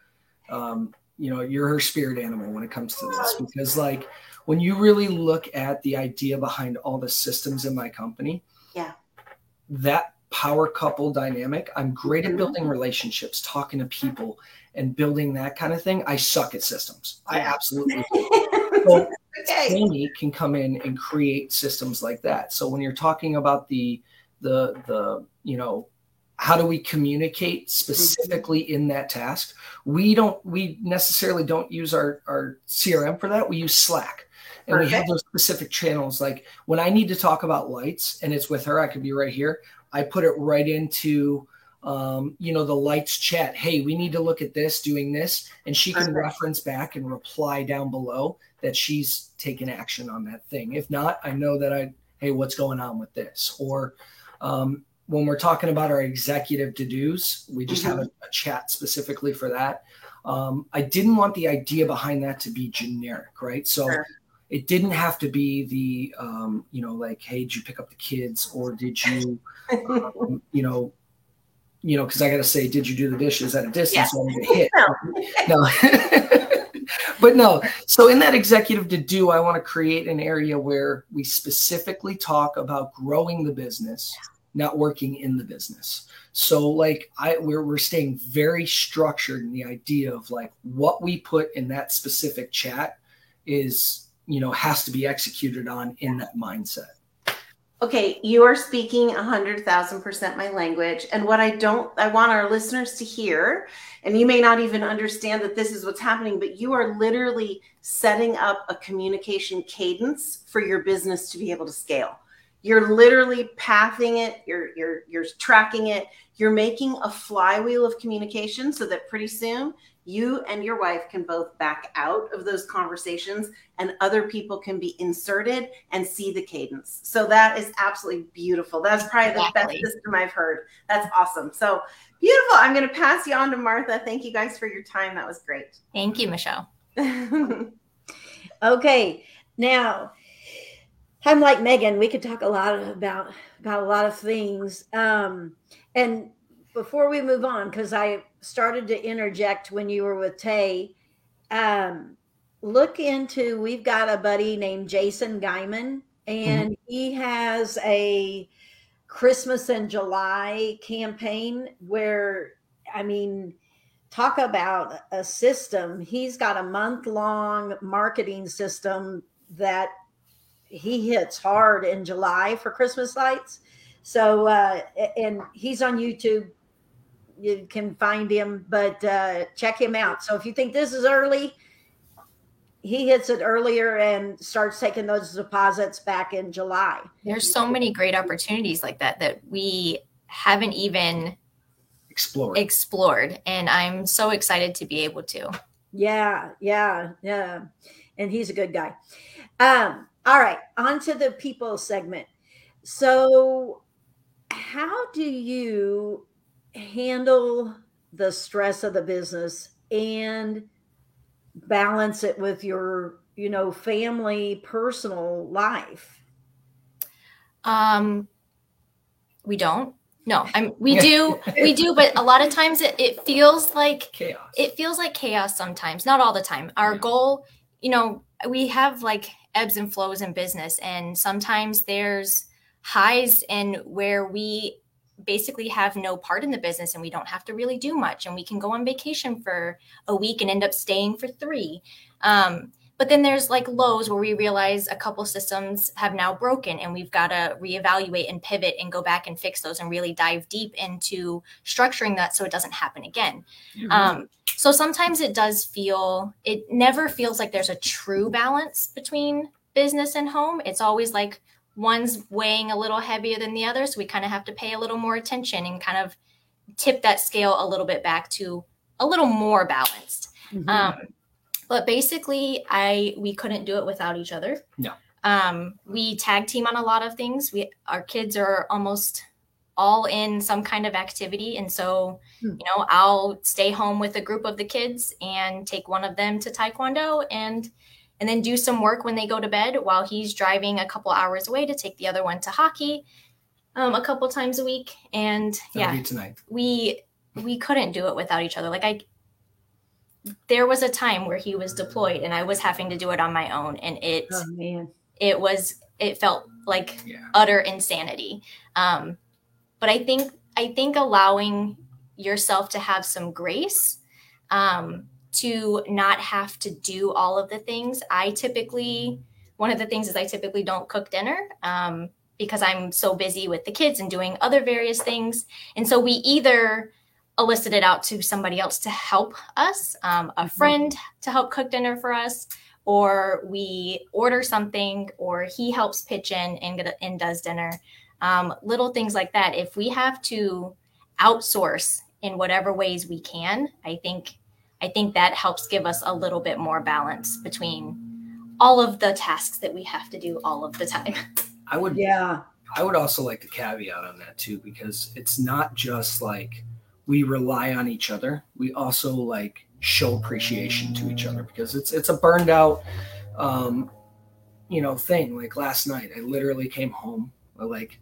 um, you know, you're her spirit animal when it comes to this because like when you really look at the idea behind all the systems in my company, Yeah. that power couple dynamic. I'm great at Mhm. building relationships, talking to people, and building that kind of thing. I suck at systems. I absolutely do. So okay. Amy can come in and create systems like that. So when you're talking about the the the you know how do we communicate specifically in that task? We don't we necessarily don't use our our CRM for that. We use Slack. And we have those specific channels. Like when I need to talk about lights and it's with her, I could be right here. I put it right into um, you know, the lights chat. Hey, we need to look at this, doing this, and she can Perfect. reference back and reply down below that she's taken action on that thing. If not, I know that I, hey, what's going on with this? Or um, when we're talking about our executive to dos, we just have a, a chat specifically for that. Um, I didn't want the idea behind that to be generic, right? So Sure. It didn't have to be the um, you know like hey did you pick up the kids or did you um, you know you know because i gotta say did you do the dishes at a distance you hit? No. But no. So in that executive to do i want to create an area where we specifically talk about growing the business not working in the business. So like i we're, we're staying very structured in the idea of like what we put in that specific chat is you know has to be executed on in that mindset Okay, you are speaking a hundred thousand percent my language. And what I don't, I want our listeners to hear, and you may not even understand that this is what's happening, but you are literally setting up a communication cadence for your business to be able to scale. You're literally pathing it, you're you're you're tracking it, you're making a flywheel of communication so that pretty soon you and your wife can both back out of those conversations and other people can be inserted and see the cadence. So that is absolutely beautiful. That's probably the best system I've heard. That's awesome. So beautiful. I'm going to pass you on to Martha. Thank you guys for your time. That was great. Thank you, Michelle. Okay, now I'm like Megan. We could talk a lot about about a lot of things. Um, and before we move on, because I started to interject when you were with Tay, um, look into. We've got a buddy named Jason Guyman, and he has a Christmas in July campaign where, I mean, talk about a system. He's got a month long marketing system that he hits hard in July for Christmas lights. So, uh, and he's on YouTube. You can find him, but uh, check him out. So, if you think this is early, he hits it earlier and starts taking those deposits back in July. There's so many great opportunities like that that we haven't even explored. explored. And I'm so excited to be able to. Yeah, yeah, yeah. And he's a good guy. Um, all right, on to the people segment. So, how do you handle the stress of the business and balance it with your, you know, family, personal life? Um, we don't. No, I'm. We do. We do. But a lot of times it, it feels like chaos it feels like chaos sometimes. Not all the time. Our Yeah. goal, you know, we have like ebbs and flows in business, and sometimes there's highs and where we basically have no part in the business and we don't have to really do much and we can go on vacation for a week and end up staying for three. Um, but then there's like lows where we realize a couple systems have now broken and we've got to reevaluate and pivot and go back and fix those and really dive deep into structuring that so it doesn't happen again. Um, so sometimes it does feel it never feels like there's a true balance between business and home. It's always like one's weighing a little heavier than the other so we kind of have to pay a little more attention and kind of tip that scale a little bit back to a little more balanced um, but basically i we couldn't do it without each other No. um, we tag team on a lot of things we our kids are almost all in some kind of activity and so Hmm. you know i'll stay home with a group of the kids and take one of them to taekwondo and and then do some work when they go to bed while he's driving a couple hours away to take the other one to hockey um, a couple times a week. And That'll yeah tonight. we we couldn't do it without each other. Like i there was a time where he was deployed and i was having to do it on my own and it Oh man. it was it felt like yeah. utter insanity. Um but i think i think allowing yourself to have some grace um to not have to do all of the things. I typically one of the things is i typically don't cook dinner um because i'm so busy with the kids and doing other various things. And so we either elicit it out to somebody else to help us um, a Mhm. friend to help cook dinner for us or we order something or he helps pitch in and, get, and does dinner. Um, little things like that. If we have to outsource in whatever ways we can i think i think that helps give us a little bit more balance between all of the tasks that we have to do all of the time i would Yeah. I would also like to caveat on that too, because it's not just like we rely on each other. We also like show appreciation to each other because it's it's a burned out, um, you know thing. Like last night, I literally came home at like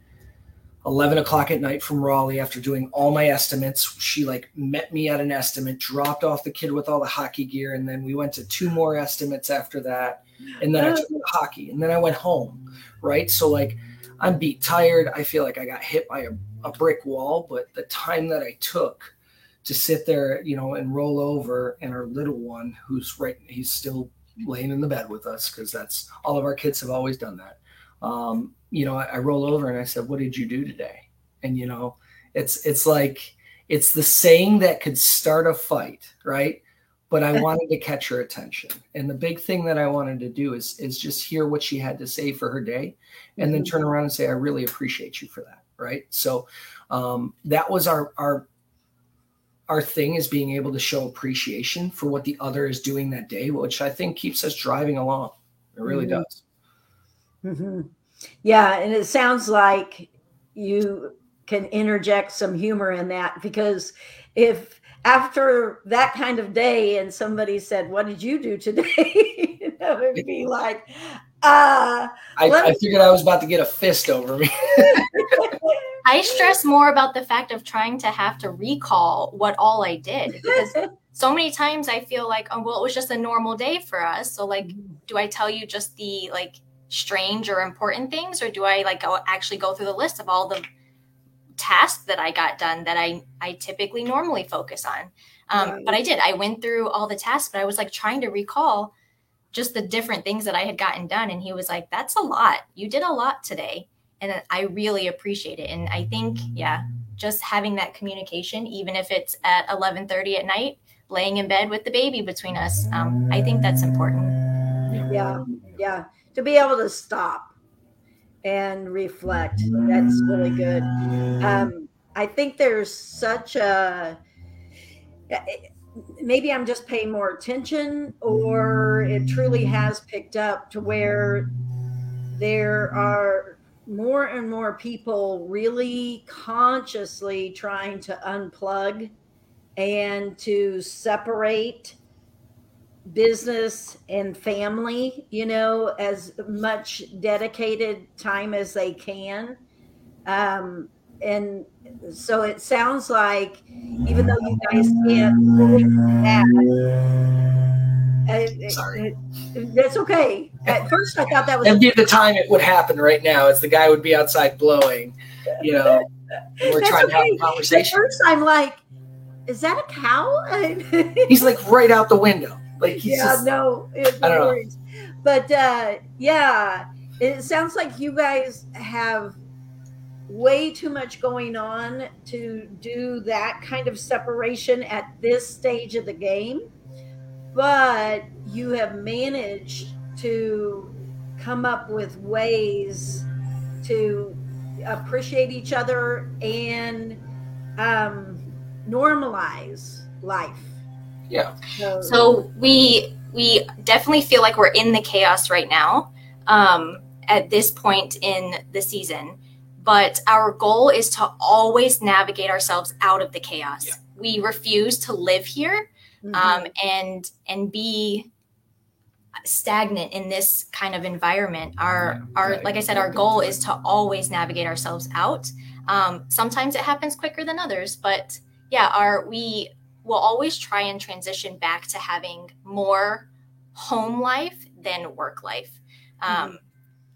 11 o'clock at night from Raleigh after doing all my estimates. She like met me at an estimate, dropped off the kid with all the hockey gear, and then we went to two more estimates after that. And then I took the hockey, and then I went home. Right. So like I'm beat tired. I feel like I got hit by a, a brick wall, but the time that I took to sit there, you know, and roll over, and our little one, who's right, he's still laying in the bed with us because that's all of our kids have always done that. Um, you know, I, I roll over and I said, "What did you do today?" And you know, it's it's like it's the saying that could start a fight, right? But I wanted to catch her attention, and the big thing that I wanted to do is is just hear what she had to say for her day, and then turn around and say, "I really appreciate you for that." Right? So um, that was our our our thing is being able to show appreciation for what the other is doing that day, which I think keeps us driving along. It really Mhm. does. hmm Yeah, and it sounds like you can interject some humor in that because if after that kind of day and somebody said, "What did you do today?" you know, it'd be like, uh, I, Let I figured I was about to get a fist over me. I stress more about the fact of trying to have to recall what all I did because so many times I feel like, oh, well, it was just a normal day for us. So, like, do I tell you just the like strange or important things, or do I like go actually go through the list of all the tasks that I got done that I I typically normally focus on? Um, But I did. I went through all the tasks, but I was like trying to recall just the different things that I had gotten done, and he was like, "That's a lot. You did a lot today." and I really appreciate it. And I think, yeah, just having that communication, even if it's at eleven thirty at night, laying in bed with the baby between us, um, I think that's important. yeah, yeah, to be able to stop and reflect, that's really good. Um, I think there's such a maybe I'm just paying more attention, or it truly has picked up to where there are more and more people really consciously trying to unplug and to separate business and family, you know, as much dedicated time as they can. Um, and so it sounds like even though you guys can't that, uh, Sorry. uh, that's okay. At first, I thought that was That'd be the time it would happen right now, as the guy would be outside blowing, you know, we're That's trying to have okay. a At first, I'm like, is that a cow? He's like right out the window. Like he's yeah, just, no, it, no know. But uh, yeah, it sounds like you guys have way too much going on to do that kind of separation at this stage of the game. But you have managed to come up with ways to appreciate each other and um, normalize life. Yeah. So we we definitely feel like we're in the chaos right now um, at this point in the season. But our goal is to always navigate ourselves out of the chaos. Yeah. We refuse to live here Mhm. um, and and be stagnant in this kind of environment our our like i said our goal is to always navigate ourselves out um, sometimes it happens quicker than others but yeah our we will always try and transition back to having more home life than work life um,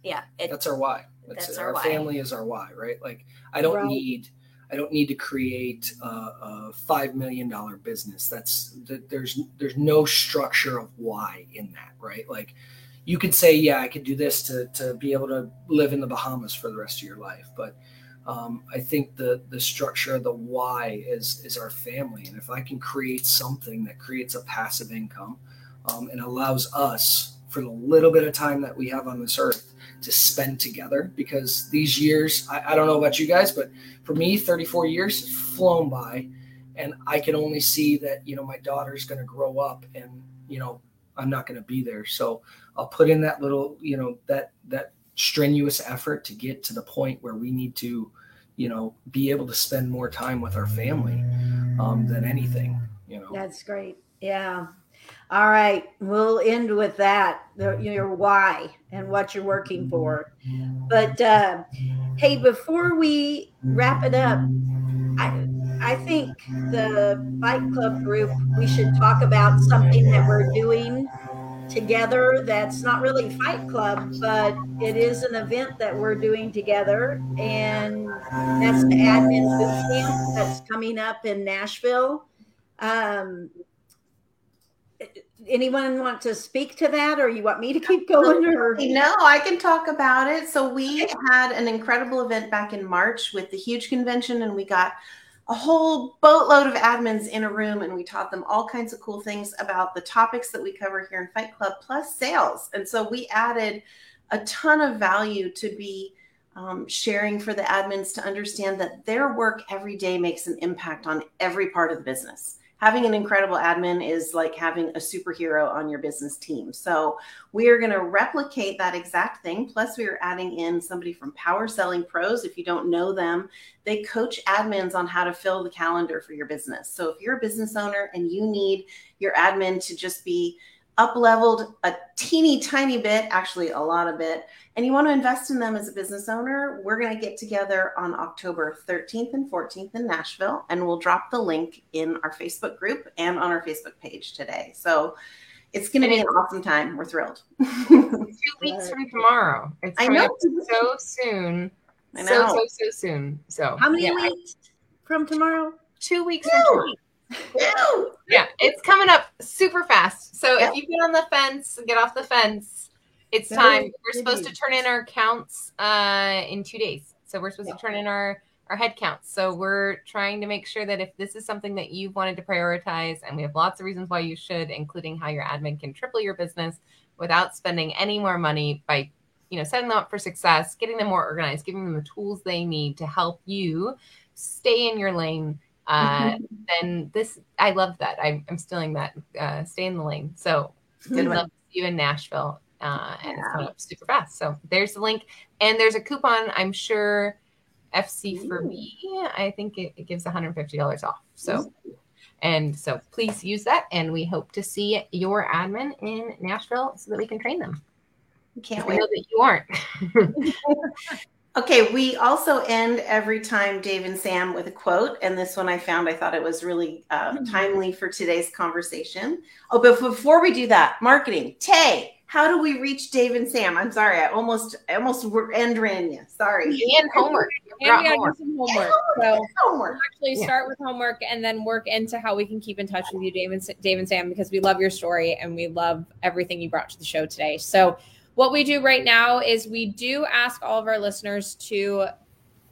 yeah it, That's our why. That's, That's it. our our why. family is our why, right? Like I don't Right. need I don't need to create a, a five million dollar business. That's th- there's there's no structure of why in that, right? Like you could say, yeah, I could do this to to be able to live in the Bahamas for the rest of your life, but um, I think the the structure of the why is is our family, and if I can create something that creates a passive income um, and allows us for the little bit of time that we have on this earth to spend together because these years I, I don't know about you guys but for me 34 years has flown by and i can only see that you know my daughter's going to grow up and you know i'm not going to be there. So i'll put in that little you know that that strenuous effort to get to the point where we need to you know be able to spend more time with our family um, than anything you know That's great. Yeah. All right, we'll end with that. Your why and what you're working for. But uh, hey, before we wrap it up, I I think the Fight Club group we should talk about something that we're doing together. That's not really Fight Club, but it is an event that we're doing together, and that's the admin boot camp that's coming up in Nashville. Um, anyone want to speak to that or you want me to keep going or No, I can talk about it. So we had an incredible event back in March with the huge convention, and we got a whole boatload of admins in a room, and we taught them all kinds of cool things about the topics that we cover here in Fight Club, plus sales. And so we added a ton of value to be um, sharing for the admins to understand that their work every day makes an impact on every part of the business having an incredible admin is like having a superhero on your business team. So we are going to replicate that exact thing. Plus, we are adding in somebody from Power Selling Pros. If you don't know them, they coach admins on how to fill the calendar for your business. So if you're a business owner and you need your admin to just be up leveled a teeny tiny bit, actually a lot of bit, and you want to invest in them as a business owner, we're going to get together on October 13th and 14th in Nashville, and we'll drop the link in our Facebook group and on our Facebook page today. So it's going to be an awesome time. We're thrilled. Two weeks from tomorrow. It's I know. so soon. I So know. so so soon. So how many yeah, I- weeks from tomorrow Two weeks from tomorrow. Yeah, it's coming up super fast. So Yep. if you've been on the fence, get off the fence. It's Very time. We're supposed to turn in our counts uh, in two days. So we're supposed to turn in our our head counts. So we're trying to make sure that if this is something that you've wanted to prioritize, and we have lots of reasons why you should, including how your admin can triple your business without spending any more money by you know setting them up for success, getting them more organized, giving them the tools they need to help you stay in your lane. Uh, then this I love that. I'm, I'm stealing that. Uh, stay in the lane. So Good love to see you in Nashville. Uh, and it's coming up super fast. So there's the link. And there's a coupon, I'm sure FC for Ooh. me. I think it, it gives $150 off. So and so please use that. And we hope to see your admin in Nashville so that we can train them. Can't We wait. know that you aren't. Okay, we also end every time Dave and Sam with a quote, and this one I found I thought it was really uh, timely for today's conversation. Oh, but before we do that, marketing. Tay, how do we reach Dave and Sam? I'm sorry, I almost, I almost end ran you. Sorry. and homework. And we gotta homework. do homework. So Homework. actually Yeah. start with homework and then work into how we can keep in touch with you, Dave and, Dave and Sam, because we love your story and we love everything you brought to the show today. So, what we do right now is we do ask all of our listeners to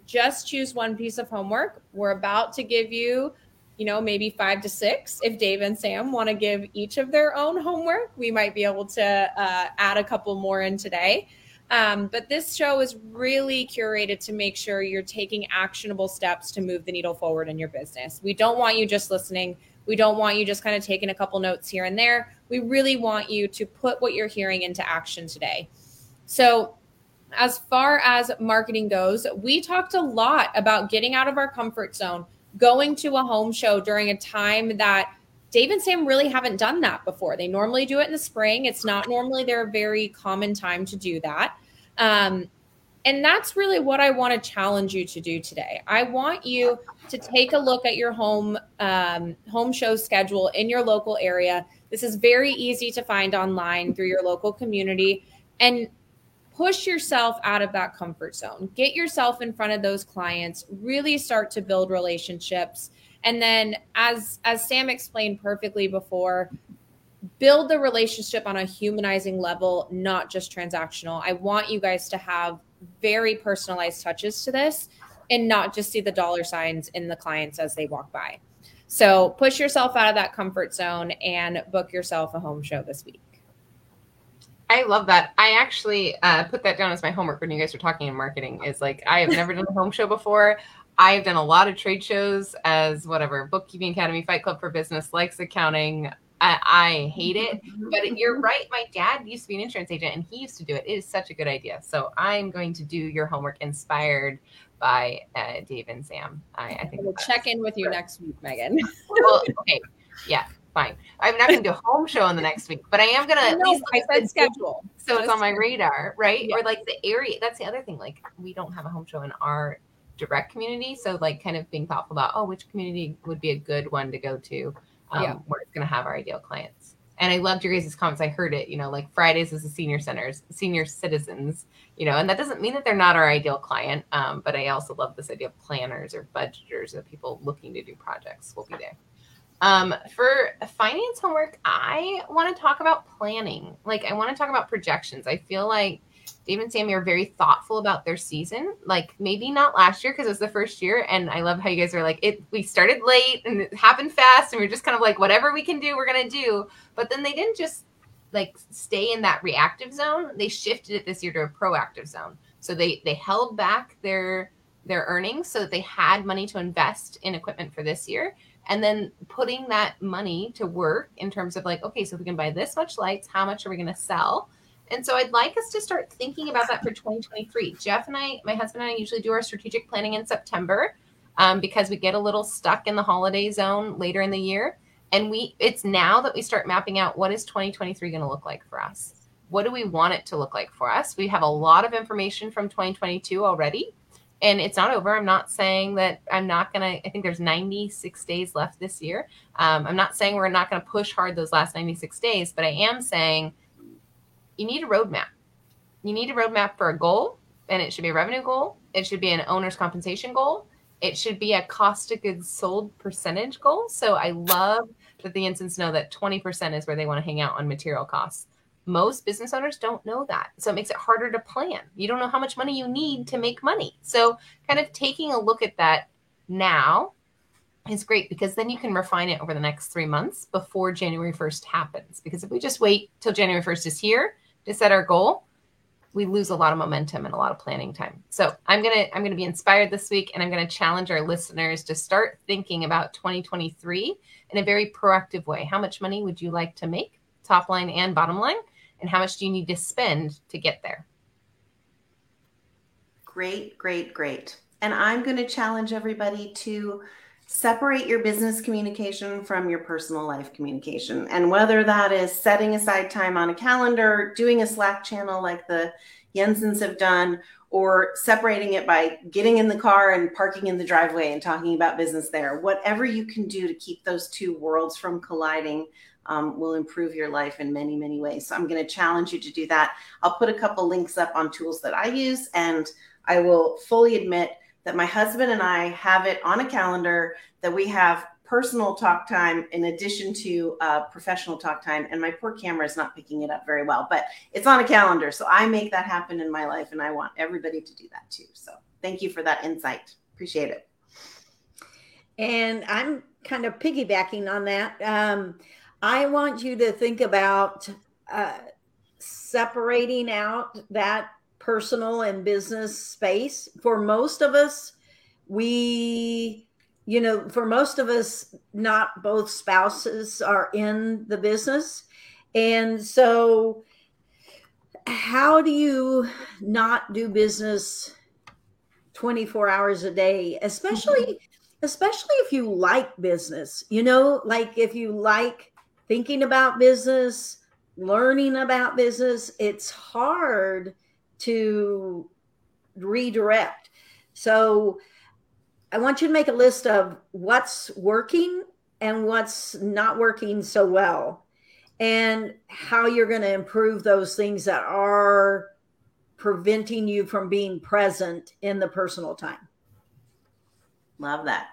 just choose one piece of homework. We're about to give you, you know, maybe five to six. If Dave and Sam want to give each of their own homework, we might be able to uh, add a couple more in today. Um, but this show is really curated to make sure you're taking actionable steps to move the needle forward in your business. We don't want you just listening. We don't want you just kind of taking a couple notes here and there. We really want you to put what you're hearing into action today. So, as far as marketing goes, we talked a lot about getting out of our comfort zone, going to a home show during a time that Dave and Sam really haven't done that before. They normally do it in the spring. It's not normally their very common time to do that. Um, and that's really what I want to challenge you to do today. I want you to take a look at your home um, home show schedule in your local area. This is very easy to find online through your local community, and push yourself out of that comfort zone. Get yourself in front of those clients. Really start to build relationships, and then, as as Sam explained perfectly before, build the relationship on a humanizing level, not just transactional. I want you guys to have very personalized touches to this and not just see the dollar signs in the clients as they walk by. So push yourself out of that comfort zone and book yourself a home show this week. I love that. I actually uh, put that down as my homework when you guys were talking in marketing. Is like I have never done a home show before. I've done a lot of trade shows as whatever bookkeeping academy, Fight Club for Business, likes accounting. I, I hate it, but you're right. My dad used to be an insurance agent, and he used to do it. It is such a good idea. So I'm going to do your homework inspired by uh, Dave and Sam. I, I think We'll check in with you next week, Megan. Well, okay, yeah, fine. I'm not going to do a home show in the next week, but I am going to at No, least I said schedule. so it's on my radar, right? Yeah. Or like the area. That's the other thing. Like we don't have a home show in our direct community, so like kind of being thoughtful about oh, which community would be a good one to go to, um, Yeah. where it's going to have our ideal clients. And I loved your guys' comments. I heard it. You know, like Fridays is the senior centers, senior citizens. You know, and that doesn't mean that they're not our ideal client. Um, but I also love this idea of planners or budgeters or people looking to do projects will be there. Um, for finance homework, I want to talk about planning. Like, I want to talk about projections. I feel like Dave and Sammy are very thoughtful about their season. Like, maybe not last year because it was the first year. And I love how you guys are like, it. We started late and it happened fast, and we're just kind of like, whatever we can do, we're gonna do. But then they didn't just like stay in that reactive zone. They shifted it this year to a proactive zone. So they they held back their their earnings so that they had money to invest in equipment for this year and then putting that money to work in terms of like okay so if we can buy this much lights how much are we going to sell and so i'd like us to start thinking about that for 2023 jeff and i my husband and i usually do our strategic planning in september um, because we get a little stuck in the holiday zone later in the year and we it's now that we start mapping out what is 2023 going to look like for us what do we want it to look like for us we have a lot of information from 2022 already and it's not over. I'm not saying that I'm not going to, I think there's 96 days left this year. Um, I'm not saying we're not going to push hard those last 96 days, but I am saying you need a roadmap. You need a roadmap for a goal, and it should be a revenue goal. It should be an owner's compensation goal. It should be a cost of goods sold percentage goal. So I love that the Jensens know that 20% is where they want to hang out on material costs most business owners don't know that. So it makes it harder to plan. You don't know how much money you need to make money. So, kind of taking a look at that now is great because then you can refine it over the next three months before January 1st happens. Because if we just wait till January 1st is here to set our goal, we lose a lot of momentum and a lot of planning time. So I'm gonna I'm gonna be inspired this week, and I'm gonna challenge our listeners to start thinking about 2023 in a very proactive way. How much money would you like to make, top line and bottom line? and how much do you need to spend to get there? Great, great, great. And I'm going to challenge everybody to separate your business communication from your personal life communication. And whether that is setting aside time on a calendar, doing a Slack channel like the Jensens have done, or separating it by getting in the car and parking in the driveway and talking about business there. Whatever you can do to keep those two worlds from colliding um, will improve your life in many, many ways. So I'm going to challenge you to do that. I'll put a couple links up on tools that I use, and I will fully admit that my husband and I have it on a calendar that we have personal talk time in addition to uh, professional talk time. And my poor camera is not picking it up very well, but it's on a calendar. So I make that happen in my life, and I want everybody to do that too. So thank you for that insight. Appreciate it. And I'm kind of piggybacking on that. Um, I want you to think about uh, separating out that personal and business space. For most of us, we, you know, for most of us, not both spouses are in the business. And so, how do you not do business 24 hours a day, especially? Mm-hmm. especially if you like business you know like if you like thinking about business learning about business it's hard to redirect so i want you to make a list of what's working and what's not working so well and how you're going to improve those things that are preventing you from being present in the personal time Love that.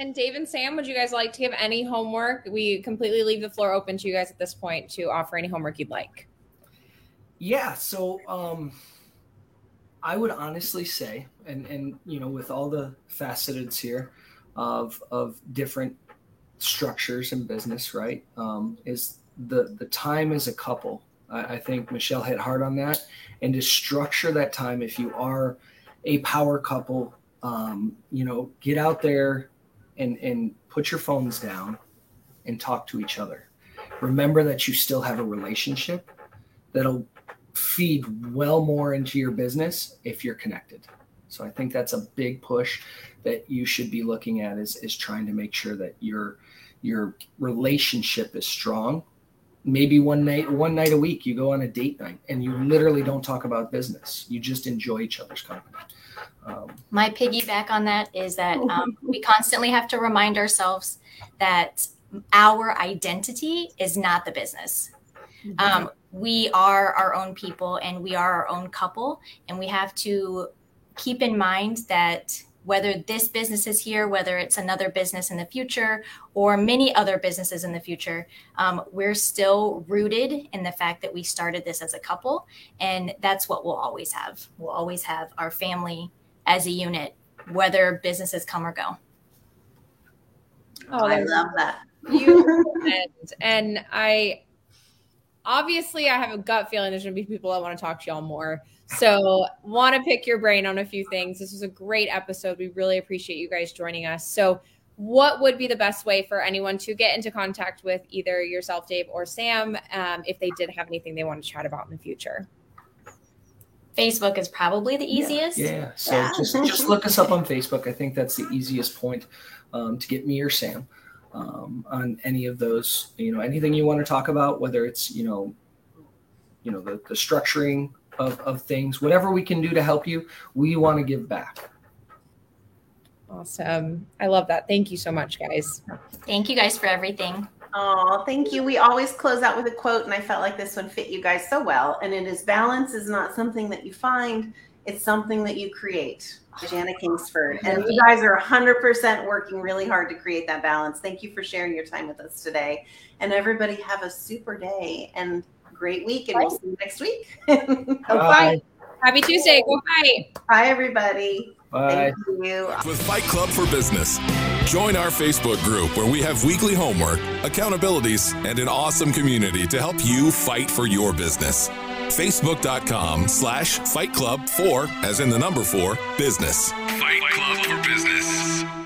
And Dave and Sam, would you guys like to give any homework? We completely leave the floor open to you guys at this point to offer any homework you'd like. Yeah. So um, I would honestly say, and and you know, with all the facets here of of different structures in business, right? Um, is the the time as a couple. I, I think Michelle hit hard on that, and to structure that time. If you are a power couple, um, you know, get out there and and put your phones down and talk to each other. Remember that you still have a relationship that'll feed well more into your business if you're connected. So I think that's a big push that you should be looking at is is trying to make sure that you're your relationship is strong maybe one night one night a week you go on a date night and you literally don't talk about business you just enjoy each other's company um, My piggyback on that is that um, we constantly have to remind ourselves that our identity is not the business. Um, we are our own people and we are our own couple, and we have to keep in mind that whether this business is here, whether it's another business in the future, or many other businesses in the future, um, we're still rooted in the fact that we started this as a couple. And that's what we'll always have. We'll always have our family as a unit, whether businesses come or go. Oh, I love that. You end. And I obviously I have a gut feeling there's gonna be people that want to talk to y'all more. So want to pick your brain on a few things. This was a great episode. We really appreciate you guys joining us. So what would be the best way for anyone to get into contact with either yourself, Dave, or Sam, um, if they did have anything they want to chat about in the future? Facebook is probably the easiest. yeah so Yeah. just just look us up on facebook i think that's the easiest point um, to get me or sam um, on any of those you know anything you want to talk about whether it's you know you know the, the structuring of, of things whatever we can do to help you we want to give back Awesome. I love that. Thank you so much, guys. Thank you guys for everything. Oh, thank you. We always close out with a quote, and I felt like this one fit you guys so well. And it is balance is not something that you find, it's something that you create. Jana Kingsford. And you guys are 100% working really hard to create that balance. Thank you for sharing your time with us today. And everybody have a super day and great week. And we'll see you next week. Go fight. Happy Tuesday. Go fight. Bye, everybody. bye Thank you. with Fight Club for Business. Join our Facebook group where we have weekly homework, accountabilities, and an awesome community to help you fight for your business. Facebook.com slash Fight Club 4, as in the number 4, business. Fight Club for Business.